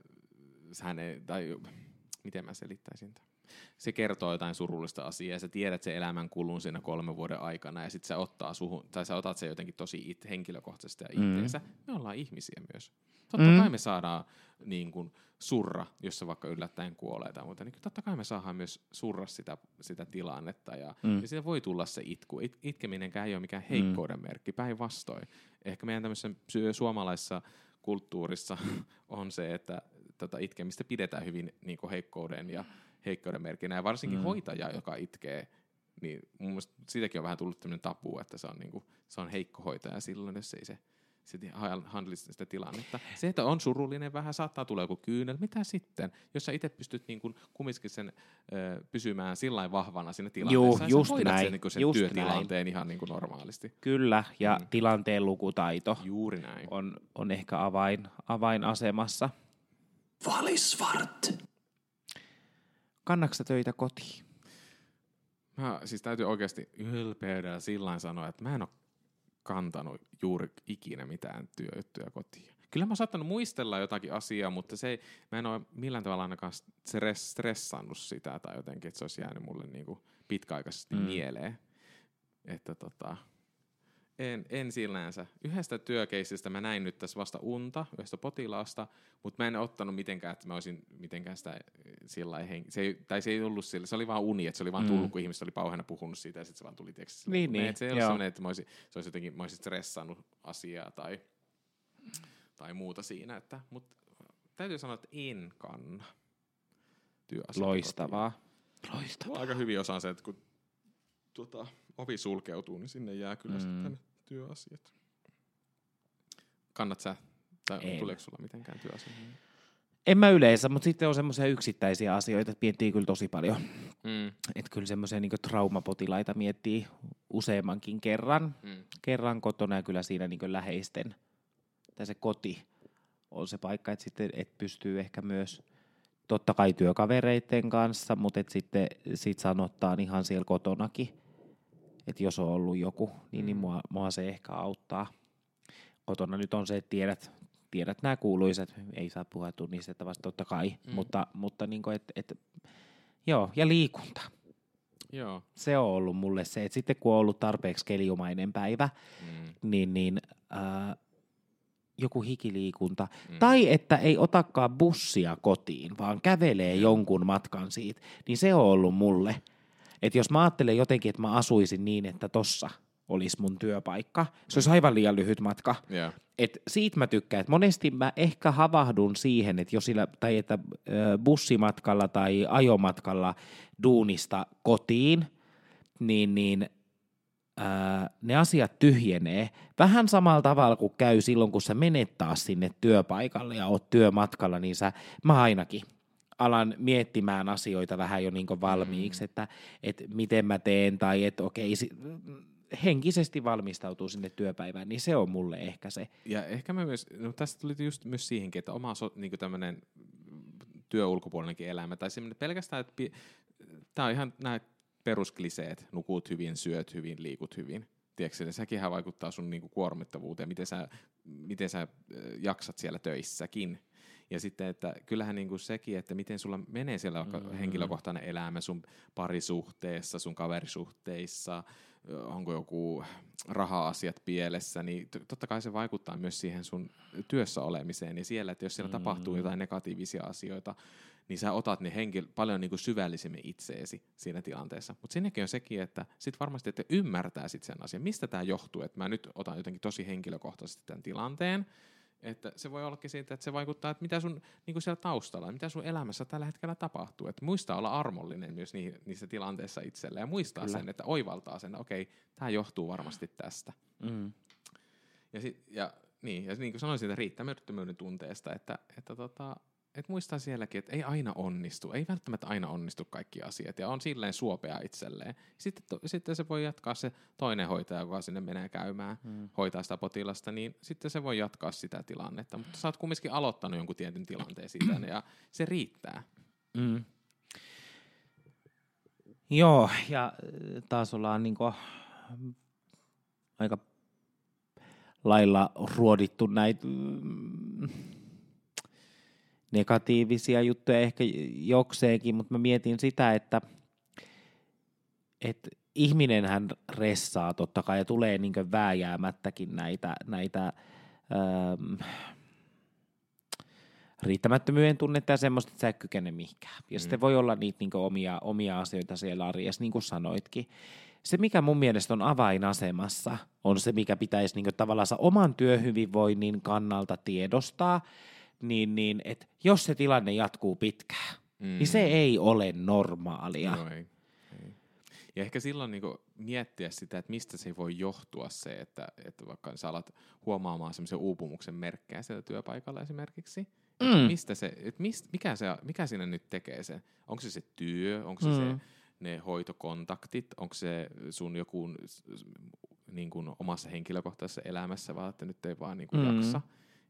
häne, tai miten mä selittäisin tämän? Se kertoo jotain surullista asiaa ja sä tiedät sen elämän kulun siinä kolmen vuoden aikana ja sitten sä ottaa suhun, tai sä otat se jotenkin tosi it, henkilökohtaisesti ja mm. itteensä. Me ollaan ihmisiä myös. Totta mm. kai me saadaan niin kuin, surra, jos se vaikka yllättäen kuolee tai muuta. Niin totta kai me saadaan myös surra sitä, sitä tilannetta ja, mm. ja siitä voi tulla se itku. It, itkeminenkään ei ole mikään heikkouden mm. merkki, päinvastoin. Ehkä meidän tämmöisessä suomalaisessa kulttuurissa [laughs] on se, että tota itkemistä pidetään hyvin niin kuin heikkouden ja heikkouden merkkinä. Ja varsinkin mm. hoitaja, joka itkee, niin mun mielestä siitäkin on vähän tullut tämmöinen tapu, että se on, niin kuin, se on heikko hoitaja silloin, jos ei se se handlisi sitä tilannetta. Se, että on surullinen vähän, saattaa tulla joku kyynel. Mitä sitten? Jos sä itse pystyt niin kuin kumminkin sen ö, pysymään sillä vahvana siinä tilanteessa, Juu, just näin. sen, niin sen just työtilanteen näin. ihan niin kuin normaalisti. Kyllä, ja mm. tilanteen lukutaito Juuri näin. On, on ehkä avain, avainasemassa. Valisvart. Kannaksa töitä kotiin? Mä siis täytyy oikeasti ylpeydellä sillä sanoa, että mä en ole kantanut juuri ikinä mitään työjuttuja kotiin. Kyllä mä oon saattanut muistella jotakin asiaa, mutta se ei, mä en ole millään tavalla ainakaan stressannut sitä tai jotenkin, että se olisi jäänyt mulle niinku pitkäaikaisesti mm. mieleen. Että tota, en, en sillänsä. Yhdestä työkeisistä mä näin nyt tässä vasta unta, yhdestä potilaasta, mutta mä en ottanut mitenkään, että mä olisin mitenkään sitä eh, sillä se ei, tai se ei ollut sillä, se oli vaan uni, että se oli vaan tullut, mm. kun ihmiset oli pauheena puhunut siitä ja sitten se vaan tuli tekstissä. Niin, niin. se ei ollut sellainen, että mä olisin, se olisi jotenkin, mä olisin stressannut asiaa tai, tai muuta siinä, että, mutta täytyy sanoa, että en kanna Loistavaa. Loistavaa. Aika hyvin osaan se, että kun tuota, ovi sulkeutuu, niin sinne jää kyllä mm. sitten työasiat. Kannat sä, tai en. tuleeko sulla mitenkään työasiat? En mä yleensä, mutta sitten on semmoisia yksittäisiä asioita, että miettii kyllä tosi paljon. Mm. Että kyllä semmoisia niin traumapotilaita miettii useammankin kerran, mm. kerran kotona ja kyllä siinä niin läheisten, tai se koti on se paikka, että sitten et pystyy ehkä myös totta kai työkavereiden kanssa, mutta et sitten sit sanottaa ihan siellä kotonakin että jos on ollut joku, niin, niin mm. mua, mua se ehkä auttaa. Kotona nyt on se, että tiedät, tiedät nämä kuuluiset, ei saa puhua tunnistettavasti totta kai, mm. mutta, mutta niin kuin, et, et, joo, ja liikunta. Joo. Se on ollut mulle se, että sitten kun on ollut tarpeeksi keliumainen päivä, mm. niin, niin äh, joku hikiliikunta. Mm. Tai että ei otakaan bussia kotiin, vaan kävelee jonkun matkan siitä, niin se on ollut mulle – että jos mä ajattelen jotenkin, että mä asuisin niin, että tossa olisi mun työpaikka, se olisi aivan liian lyhyt matka. Yeah. Et siitä mä tykkään, että monesti mä ehkä havahdun siihen, että jos sillä, tai että bussimatkalla tai ajomatkalla duunista kotiin, niin, niin ää, ne asiat tyhjenee vähän samalla tavalla kuin käy silloin, kun sä menet taas sinne työpaikalle ja oot työmatkalla, niin sä, mä ainakin, alan miettimään asioita vähän jo niin valmiiksi, mm. että, että miten mä teen tai että okei, henkisesti valmistautuu sinne työpäivään, niin se on mulle ehkä se. Ja ehkä mä myös, no tästä tuli just myös siihenkin, että oma so, niin tämmöinen työulkopuolinenkin elämä, tai semmoinen pelkästään, että tämä on ihan nämä peruskliseet, nukut hyvin, syöt hyvin, liikut hyvin. Tiedätkö, sekin vaikuttaa sun niinku kuormittavuuteen, miten sä, miten sä jaksat siellä töissäkin. Ja sitten, että kyllähän niin kuin sekin, että miten sulla menee siellä mm-hmm. henkilökohtainen elämä sun parisuhteessa, sun kaverisuhteissa, onko joku raha-asiat pielessä, niin totta kai se vaikuttaa myös siihen sun työssä olemiseen. Ja siellä, että jos siellä mm-hmm. tapahtuu jotain negatiivisia asioita, niin sä otat ne henkil- paljon niin kuin syvällisemmin itseesi siinä tilanteessa. Mutta sinnekin on sekin, että sit varmasti että ymmärtää sit sen asian, mistä tämä johtuu, että mä nyt otan jotenkin tosi henkilökohtaisesti tämän tilanteen, Että se voi ollakin siitä, että se vaikuttaa, että mitä sun niin kuin siellä taustalla, mitä sun elämässä tällä hetkellä tapahtuu. Että muistaa olla armollinen myös niissä, niissä tilanteissa itselle ja muistaa Kyllä. sen, että oivaltaa sen, okei, okay, tämä johtuu varmasti tästä. Mm. Ja, sit, ja, niin, ja niin kuin sanoin siitä riittämättömyyden tunteesta, että, että, tota, että muistaa sielläkin, että ei aina onnistu, ei välttämättä aina onnistu kaikki asiat, ja on silleen suopea itselleen. Sitten, to, sitten se voi jatkaa se toinen hoitaja, joka sinne menee käymään, mm. hoitaa sitä potilasta, niin sitten se voi jatkaa sitä tilannetta, mutta sä oot kumminkin aloittanut jonkun tietyn tilanteen siitä, ja se riittää. Mm. Joo, ja äh, taas ollaan niinku aika lailla ruodittu näitä mm, negatiivisia juttuja ehkä jokseenkin, mutta mä mietin sitä, että, että ihminenhän ressaa totta kai ja tulee niin vääjäämättäkin näitä, näitä ähm, riittämättömyyden tunnetta ja semmoista, että sä et kykene mihinkään. Ja mm. sitten voi olla niitä niin omia, omia asioita siellä arjessa, niin kuin sanoitkin. Se, mikä mun mielestä on avainasemassa, on se, mikä pitäisi niin tavallaan oman työhyvinvoinnin kannalta tiedostaa, niin, niin että jos se tilanne jatkuu pitkään, mm. niin se ei ole normaalia. No ei. ei. Ja ehkä silloin niin miettiä sitä, että mistä se voi johtua se, että, että vaikka sä alat huomaamaan semmoisen uupumuksen merkkejä siellä työpaikalla esimerkiksi, mm. että mistä se, että mist, mikä, se, mikä siinä nyt tekee se? Onko se se työ, onko se mm. se ne hoitokontaktit, onko se sun joku niin kuin omassa henkilökohtaisessa elämässä, vaan että nyt ei vaan niin kuin mm. jaksa.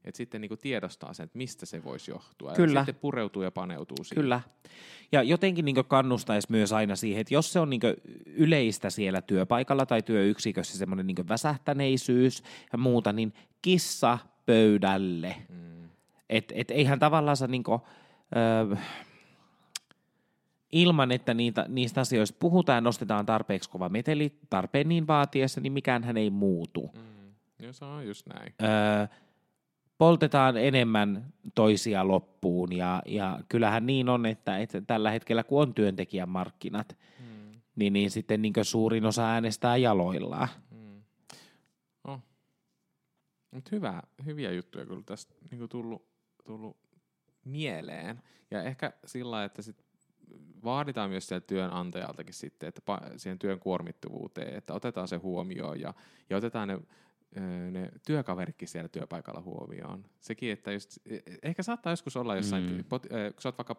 Että sitten niin kuin tiedostaa sen, että mistä se voisi johtua. Kyllä. Ja sitten pureutuu ja paneutuu siihen. Kyllä. Ja jotenkin niin kannustaisi myös aina siihen, että jos se on niin yleistä siellä työpaikalla tai työyksikössä semmoinen niin väsähtäneisyys ja muuta, niin kissa pöydälle. Mm. Että et eihän tavallaan niin kuin, öö, ilman, että niitä, niistä asioista puhutaan ja nostetaan tarpeeksi kova meteli tarpeen niin vaatiessa, niin mikään hän ei muutu. Mm. Ja se on just näin. Öö, poltetaan enemmän toisia loppuun ja, ja kyllähän niin on, että, että tällä hetkellä kun on työntekijän markkinat, mm. niin, niin sitten niin suurin osa äänestää jaloillaan. Mm. Oh. Mut hyvä, hyviä juttuja kyllä tästä niin tullut, tullut mieleen. Ja ehkä sillä että sit vaaditaan myös sieltä työnantajaltakin sitten, että siihen työn kuormittuvuuteen, että otetaan se huomioon ja, ja otetaan ne ne työkaverikin siellä työpaikalla huomioon. Sekin, että just, e, ehkä saattaa joskus olla jossain, mm. pot, kun sä oot vaikka,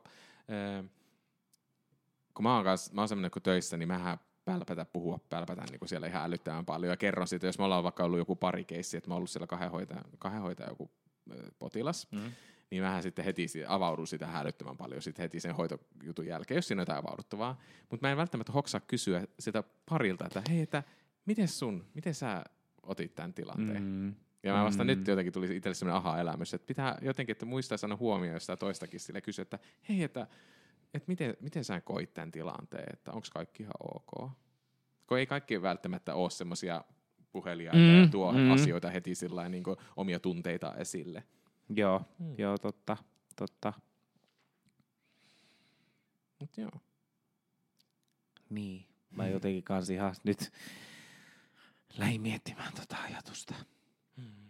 kun mä oon, kanssa, mä oon semmoinen kun töissä, niin mähän pälpätä puhua, pälpätä niin kuin siellä ihan älyttävän paljon ja kerron siitä, jos me ollaan vaikka ollut joku pari keissi, että mä oon ollut siellä kahden hoitaja, kahden hoitaja joku potilas, mm. niin mähän sitten heti avaudun sitä hälyttömän paljon sitten heti sen hoitojutun jälkeen, jos siinä on jotain avauduttavaa. Mutta mä en välttämättä hoksaa kysyä sitä parilta, että hei, että miten sun, miten sä otit tämän tilanteen. Mm. Ja mä vasta mm. nyt jotenkin tuli itselle sellainen aha-elämys, että pitää jotenkin, että muistaa sanoa huomioon sitä toistakin sille kysyä, että hei, että, että miten, miten sä koit tämän tilanteen, että onko kaikki ihan ok? Kun ei kaikki välttämättä ole semmoisia puheliaita mm. ja tuo mm. asioita heti sillä niin omia tunteita esille. Joo, mm. joo, totta, totta. Mut joo. Niin, mä jotenkin kanssa ihan nyt lähin miettimään tota ajatusta. Hmm.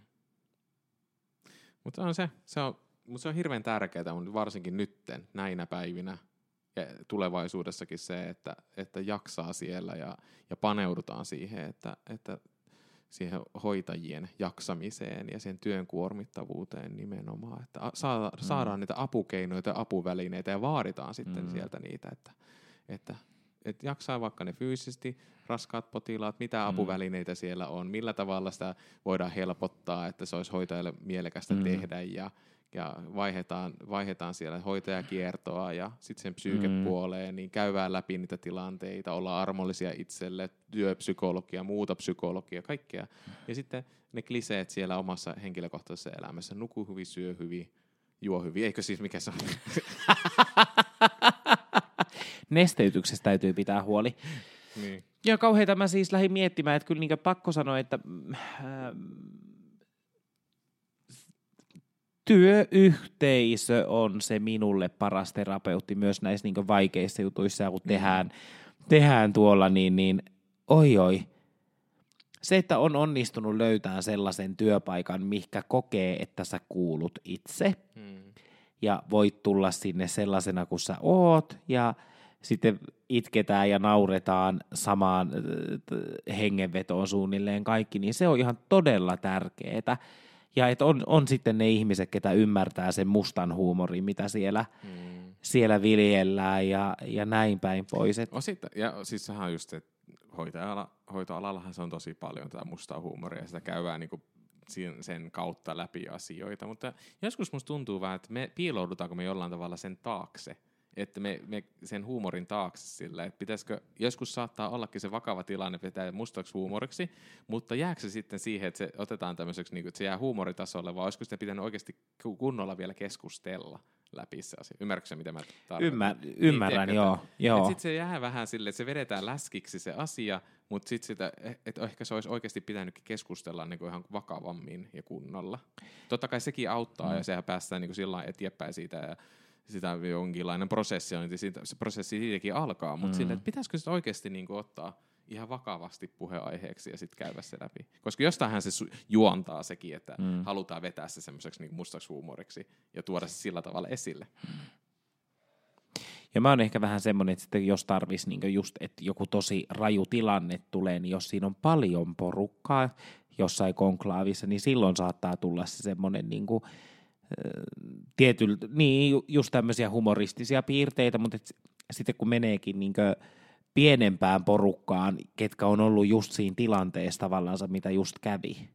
Mutta on se, se on, mutta se on hirveän tärkeää, mutta varsinkin nytten, näinä päivinä ja tulevaisuudessakin se, että, että jaksaa siellä ja, ja paneudutaan siihen, että, että siihen hoitajien jaksamiseen ja sen työn kuormittavuuteen nimenomaan, että saada, mm. saadaan niitä apukeinoita ja apuvälineitä ja vaaditaan sitten mm. sieltä niitä, että, että, että jaksaa vaikka ne fyysisesti raskaat potilaat, mitä mm. apuvälineitä siellä on, millä tavalla sitä voidaan helpottaa, että se olisi hoitajalle mielekästä mm. tehdä ja, ja vaihdetaan, vaihdetaan siellä hoitajakiertoa ja sitten sen psyykepuoleen, mm. niin käydään läpi niitä tilanteita, olla armollisia itselle, työpsykologia, muuta psykologia, kaikkea. Ja sitten ne kliseet siellä omassa henkilökohtaisessa elämässä, nuku hyvin, syö hyvin, juo hyvin, eikö siis mikä se on? [laughs] Nesteytyksestä täytyy pitää huoli. Niin. Ja kauheita mä siis lähdin miettimään, että kyllä niin pakko sanoa, että äh, työyhteisö on se minulle paras terapeutti myös näissä niin vaikeissa jutuissa, kun mm. tehdään, tehdään tuolla, niin, niin oi oi, se, että on onnistunut löytämään sellaisen työpaikan, mikä kokee, että sä kuulut itse Mm. ja voit tulla sinne sellaisena kuin sä oot ja sitten itketään ja nauretaan samaan äh, hengenvetoon suunnilleen kaikki, niin se on ihan todella tärkeää. Ja että on, on sitten ne ihmiset, ketä ymmärtää sen mustan huumorin, mitä siellä, Mm. siellä viljellään ja, ja näin päin pois. Et, Osittain, ja siis sehän on just että hoitaja hoitoalallahan se on tosi paljon tätä mustaa huumoria, ja sitä käydään niinku sen kautta läpi asioita, mutta joskus musta tuntuu vähän, että me piiloudutaanko me jollain tavalla sen taakse, että me, me sen huumorin taakse sillä, että pitäisikö, joskus saattaa ollakin se vakava tilanne vetää mustaksi huumoriksi, mutta jääkö se sitten siihen, että se otetaan tämmöiseksi, niin kuin, että se jää huumoritasolle, vai olisiko sitä pitänyt oikeasti ku- kunnolla vielä keskustella läpi se asia? Ymmärrätkö mitä mä tarkoitan? ymmär, ymmärrän, tiedätkö, joo. joo. Sitten se jää vähän silleen, että se vedetään läskiksi se asia, mutta sitten sitä, että ehkä se olisi oikeasti pitänytkin keskustella niin kuin ihan vakavammin ja kunnolla. Totta kai sekin auttaa mm. ja sehän päästään niin kuin sillä lailla eteenpäin siitä ja sitä jonkinlainen prosessi on, niin siitä, se prosessi siitäkin alkaa, mutta mm. silleen, että pitäisikö sitä oikeasti niin kuin ottaa ihan vakavasti puheaiheeksi ja sitten käydä se läpi. Koska jostainhan se su- juontaa sekin, että mm. halutaan vetää se semmoiseksi niin mustaksi huumoriksi ja tuoda se sillä tavalla esille. Ja mä oon ehkä vähän semmoinen, että sitten jos tarvis niin just, että joku tosi raju tilanne tulee, niin jos siinä on paljon porukkaa jossain konklaavissa, niin silloin saattaa tulla se semmoinen niin kuin, tietyllä, niin ju- just tämmöisiä humoristisia piirteitä, mutta sitten kun meneekin niin pienempään porukkaan, ketkä on ollut just siinä tilanteessa tavallaan, mitä just kävi,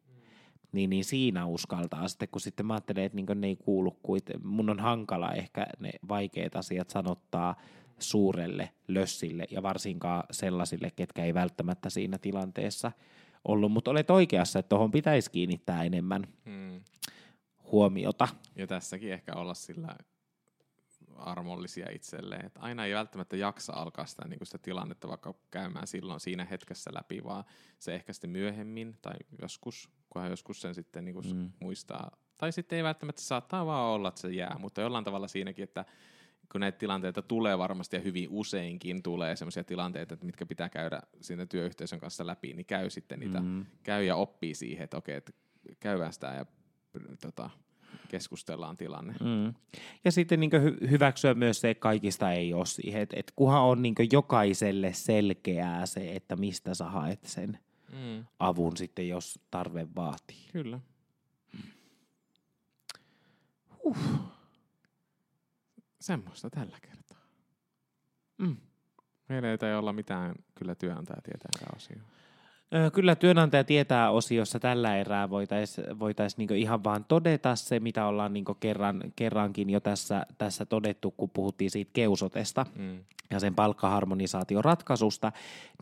niin, niin siinä uskaltaa sitten, kun sitten mä ajattelen, että niin ne ei kuulu kuin, mun on hankala ehkä ne vaikeat asiat sanottaa suurelle lössille ja varsinkaan sellaisille, ketkä ei välttämättä siinä tilanteessa ollut, mutta olet oikeassa, että tuohon pitäisi kiinnittää enemmän Hmm. Huomiota. Ja tässäkin ehkä olla sillä armollisia itselleen, että aina ei välttämättä jaksa alkaa sitä, niin sitä tilannetta vaikka käymään silloin siinä hetkessä läpi, vaan se ehkä sitten myöhemmin tai joskus, kunhan joskus sen sitten niin mm. muistaa. Tai sitten ei välttämättä saattaa vaan olla, että se jää, mutta jollain tavalla siinäkin, että kun näitä tilanteita tulee varmasti ja hyvin useinkin tulee sellaisia tilanteita, että mitkä pitää käydä siinä työyhteisön kanssa läpi, niin käy sitten niitä, mm. käy ja oppii siihen, että okei, että käydään sitä ja tota, keskustellaan tilanne. Mm. Ja sitten niin hy- hyväksyä myös se, että kaikista ei ole siihen, että, että kunhan on niin jokaiselle selkeää se, että mistä sä haet sen Mm. avun sitten, jos tarve vaatii. Kyllä. Semmoista tällä kertaa. Mm. Meillä ei olla mitään kyllä työnantaja tietää osia. Kyllä työnantaja tietää osiossa tällä erää voitaisiin voitais niinku ihan vaan todeta se, mitä ollaan niinku kerran, kerrankin jo tässä, tässä todettu, kun puhuttiin siitä keusotesta Mm. ja sen palkkaharmonisaation ratkaisusta,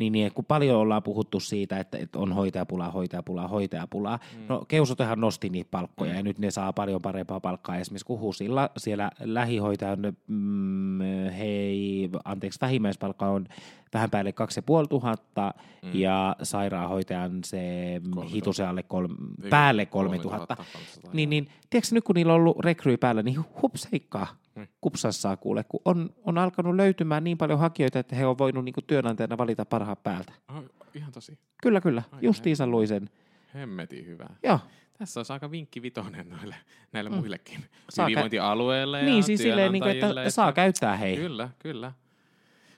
niin, niin kun paljon ollaan puhuttu siitä, että, että on hoitajapulaa, hoitajapulaa, hoitajapulaa. Mm. No keusotehan nosti niitä palkkoja mm. ja nyt ne saa paljon parempaa palkkaa esimerkiksi kuin HUSilla. Siellä lähihoitajan, mm, hei, anteeksi, vähimmäispalkka on vähän päälle 2500 mm. ja sairaanhoitajan se 3000. hitusen alle kolme, Ei, päälle 3000, 3000. 300, Niin, niin, tiedätkö nyt kun niillä on ollut rekryy päällä, niin hups heikkaa Mm. kupsassaa kuule, kun on, on alkanut löytymään niin paljon hakijoita, että he on voinut niin työnantajana valita parhaat päältä. Oh, ihan tosi. Kyllä, kyllä. Ai Justiinsa luisen. Hemmetin hyvää. Joo. Tässä olisi aika vinkki vitonen noille, näille Mm. muillekin. Saa kä- Hyvinvointialueille ja Niin, siis silleen, niin kuin, työnantajille, että saa käyttää hei. Kyllä, kyllä.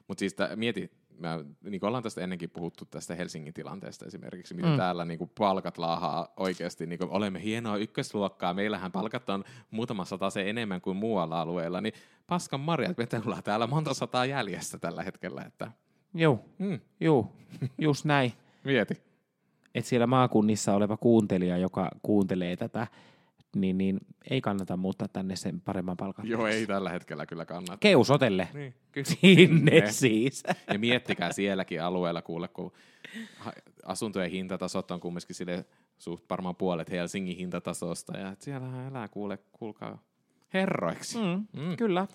Mutta siis mieti, mä, niin kuin ollaan tästä ennenkin puhuttu tästä Helsingin tilanteesta esimerkiksi, miten Mm. täällä niin kuin palkat laahaa oikeasti, niin kuin olemme hienoa ykkösluokkaa, meillähän palkat on muutama sata se enemmän kuin muualla alueella, niin paskan marjat, me ollaan täällä monta sataa jäljessä tällä hetkellä, että Joo, mm, joo, just näin. mieti. Että siellä maakunnissa oleva kuuntelija, joka kuuntelee tätä, niin, niin ei kannata muuttaa tänne sen paremman palkan. Joo, ei tällä hetkellä kyllä kannata. Keusotelle. Niin, kyllä. Sinne Ne. siis. Ja miettikää sielläkin alueella, kuule, kun asuntojen hintatasot on kumminkin sille suht varmaan puolet Helsingin hintatasosta, ja siellähän elää, kuule, kuulkaa, herroiksi. Mm, Mm. Kyllä.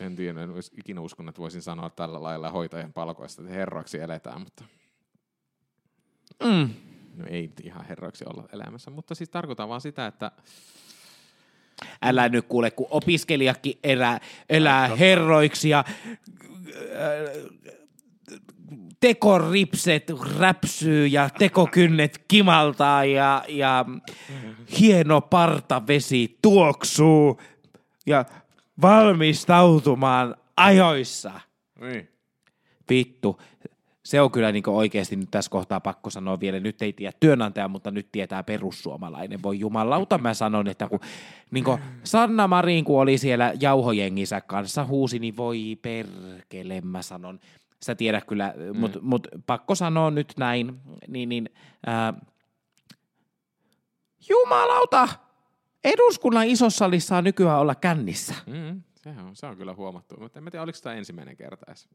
En tiedä, en olisi ikinä uskonut, että voisin sanoa tällä lailla hoitajan palkoista, että herroiksi eletään, mutta Mm. No ei ihan herroiksi olla elämässä. Mutta siis tarkoitan vaan sitä, että Älä nyt kuule, kun opiskelijakin elää, elää herroiksi ja äh, tekoripset räpsyy ja tekokynnet kimaltaa ja, ja hieno partavesi tuoksuu ja valmistautumaan ajoissa. Niin. Vittu. Se on kyllä niin oikeasti nyt tässä kohtaa pakko sanoa vielä. Nyt ei tiedä työnantaja, mutta nyt tietää perussuomalainen. Voi jumalauta, mä sanon, että kun niin Sanna Marin, kun oli siellä jauhojengissä kanssa, huusi, niin voi perkele, mä sanon. Sä tiedät kyllä, mm. mutta mut, pakko sanoa nyt näin, niin, niin ää, jumalauta, eduskunnan isossa salissa saa nykyään olla kännissä. Mm, se, on, se on kyllä huomattu, mutta en tiedä, oliko tämä ensimmäinen kerta edes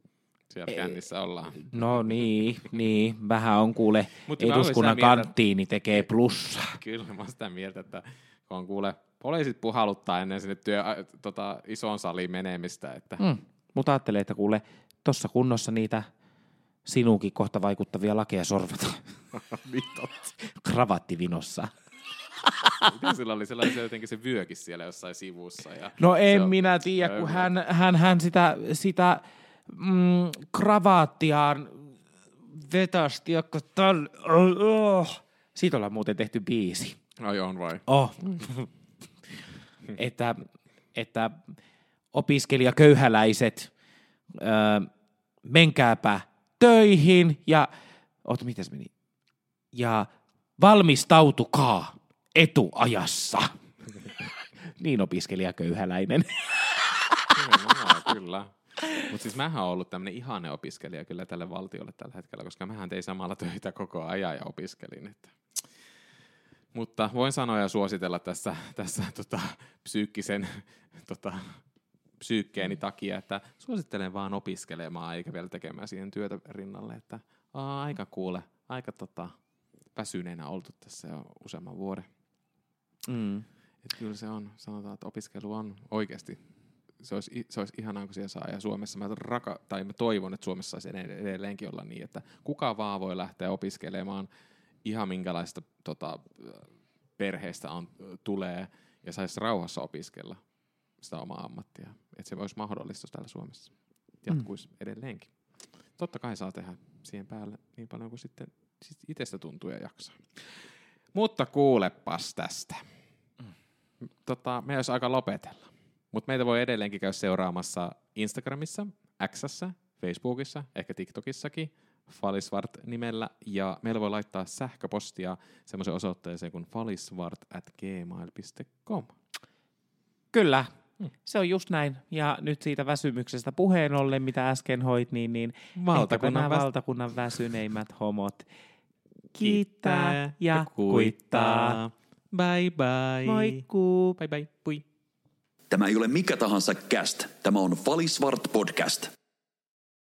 siellä Ei, kännissä ollaan. No niin, niin, vähän on kuule Mutta eduskunnan kanttiini tekee plussaa. Kyllä, mä oon sitä mieltä, että kun on kuule poliisit puhaluttaa ennen sinne työ, tota, isoon saliin menemistä. Että... Mm, mutta ajattelee, että kuule, tuossa kunnossa niitä sinuunkin kohta vaikuttavia lakeja sorvata. [laughs] niin totta. Kravattivinossa. Miten sillä oli sellainen jotenkin se vyökin siellä jossain sivussa? Ja no en minä tiedä, kun hän, hän, hän sitä, sitä mm, kravaattiaan vetästi, täl... Oh, oh. Siitä ollaan muuten tehty biisi. Ai on vai? Oh. että, että opiskelijaköyhäläiset, öö, menkääpä töihin ja, oota, mitäs meni? Ja valmistautukaa etuajassa. [laughs] niin opiskelijaköyhäläinen. kyllä. Mutta siis mähän oon ollut tämmöinen ihane opiskelija kyllä tälle valtiolle tällä hetkellä, koska mähän tein samalla [laughs] töitä koko ajan ja opiskelin. Että. Mutta voin sanoa ja suositella tässä, tässä tota, psyykkisen tota, psyykkeeni takia, että suosittelen vaan opiskelemaan eikä vielä tekemään siihen työtä rinnalle, että aa, aika kuule, aika tota, väsyneenä oltu tässä jo useamman vuoden. Mm. Et kyllä se on, sanotaan, että opiskelu on oikeasti se olisi, se olisi ihanaa, kun siellä saa. Ja Suomessa mä, raka, tai mä toivon, että Suomessa saisi edelleenkin olla niin, että kuka vaan voi lähteä opiskelemaan ihan minkälaista tota, perheestä on, tulee ja saisi rauhassa opiskella sitä omaa ammattia. Että se voisi mahdollista täällä Suomessa. Jatkuisi mm. edelleenkin. Totta kai saa tehdä siihen päälle niin paljon kuin sitten siis itsestä tuntuu ja jaksaa. Mutta kuulepas tästä. Mm. Tota, me olisi aika lopetella. Mutta meitä voi edelleenkin käydä seuraamassa Instagramissa, Xssä, Facebookissa, ehkä TikTokissakin, Falisvart nimellä, ja meillä voi laittaa sähköpostia semmoisen osoitteeseen kuin falisvart at gmail.com. Kyllä, hmm. se on just näin. Ja nyt siitä väsymyksestä puheen ollen, mitä äsken hoit, niin, niin valtakunnan, väs... valtakunnan väsyneimmät homot [laughs] kiittää ja, ja kuittaa. Bye bye. Moikkuu. Bye bye. Pui. Tämä ei ole mikä tahansa cast. Tämä on Falisvart podcast.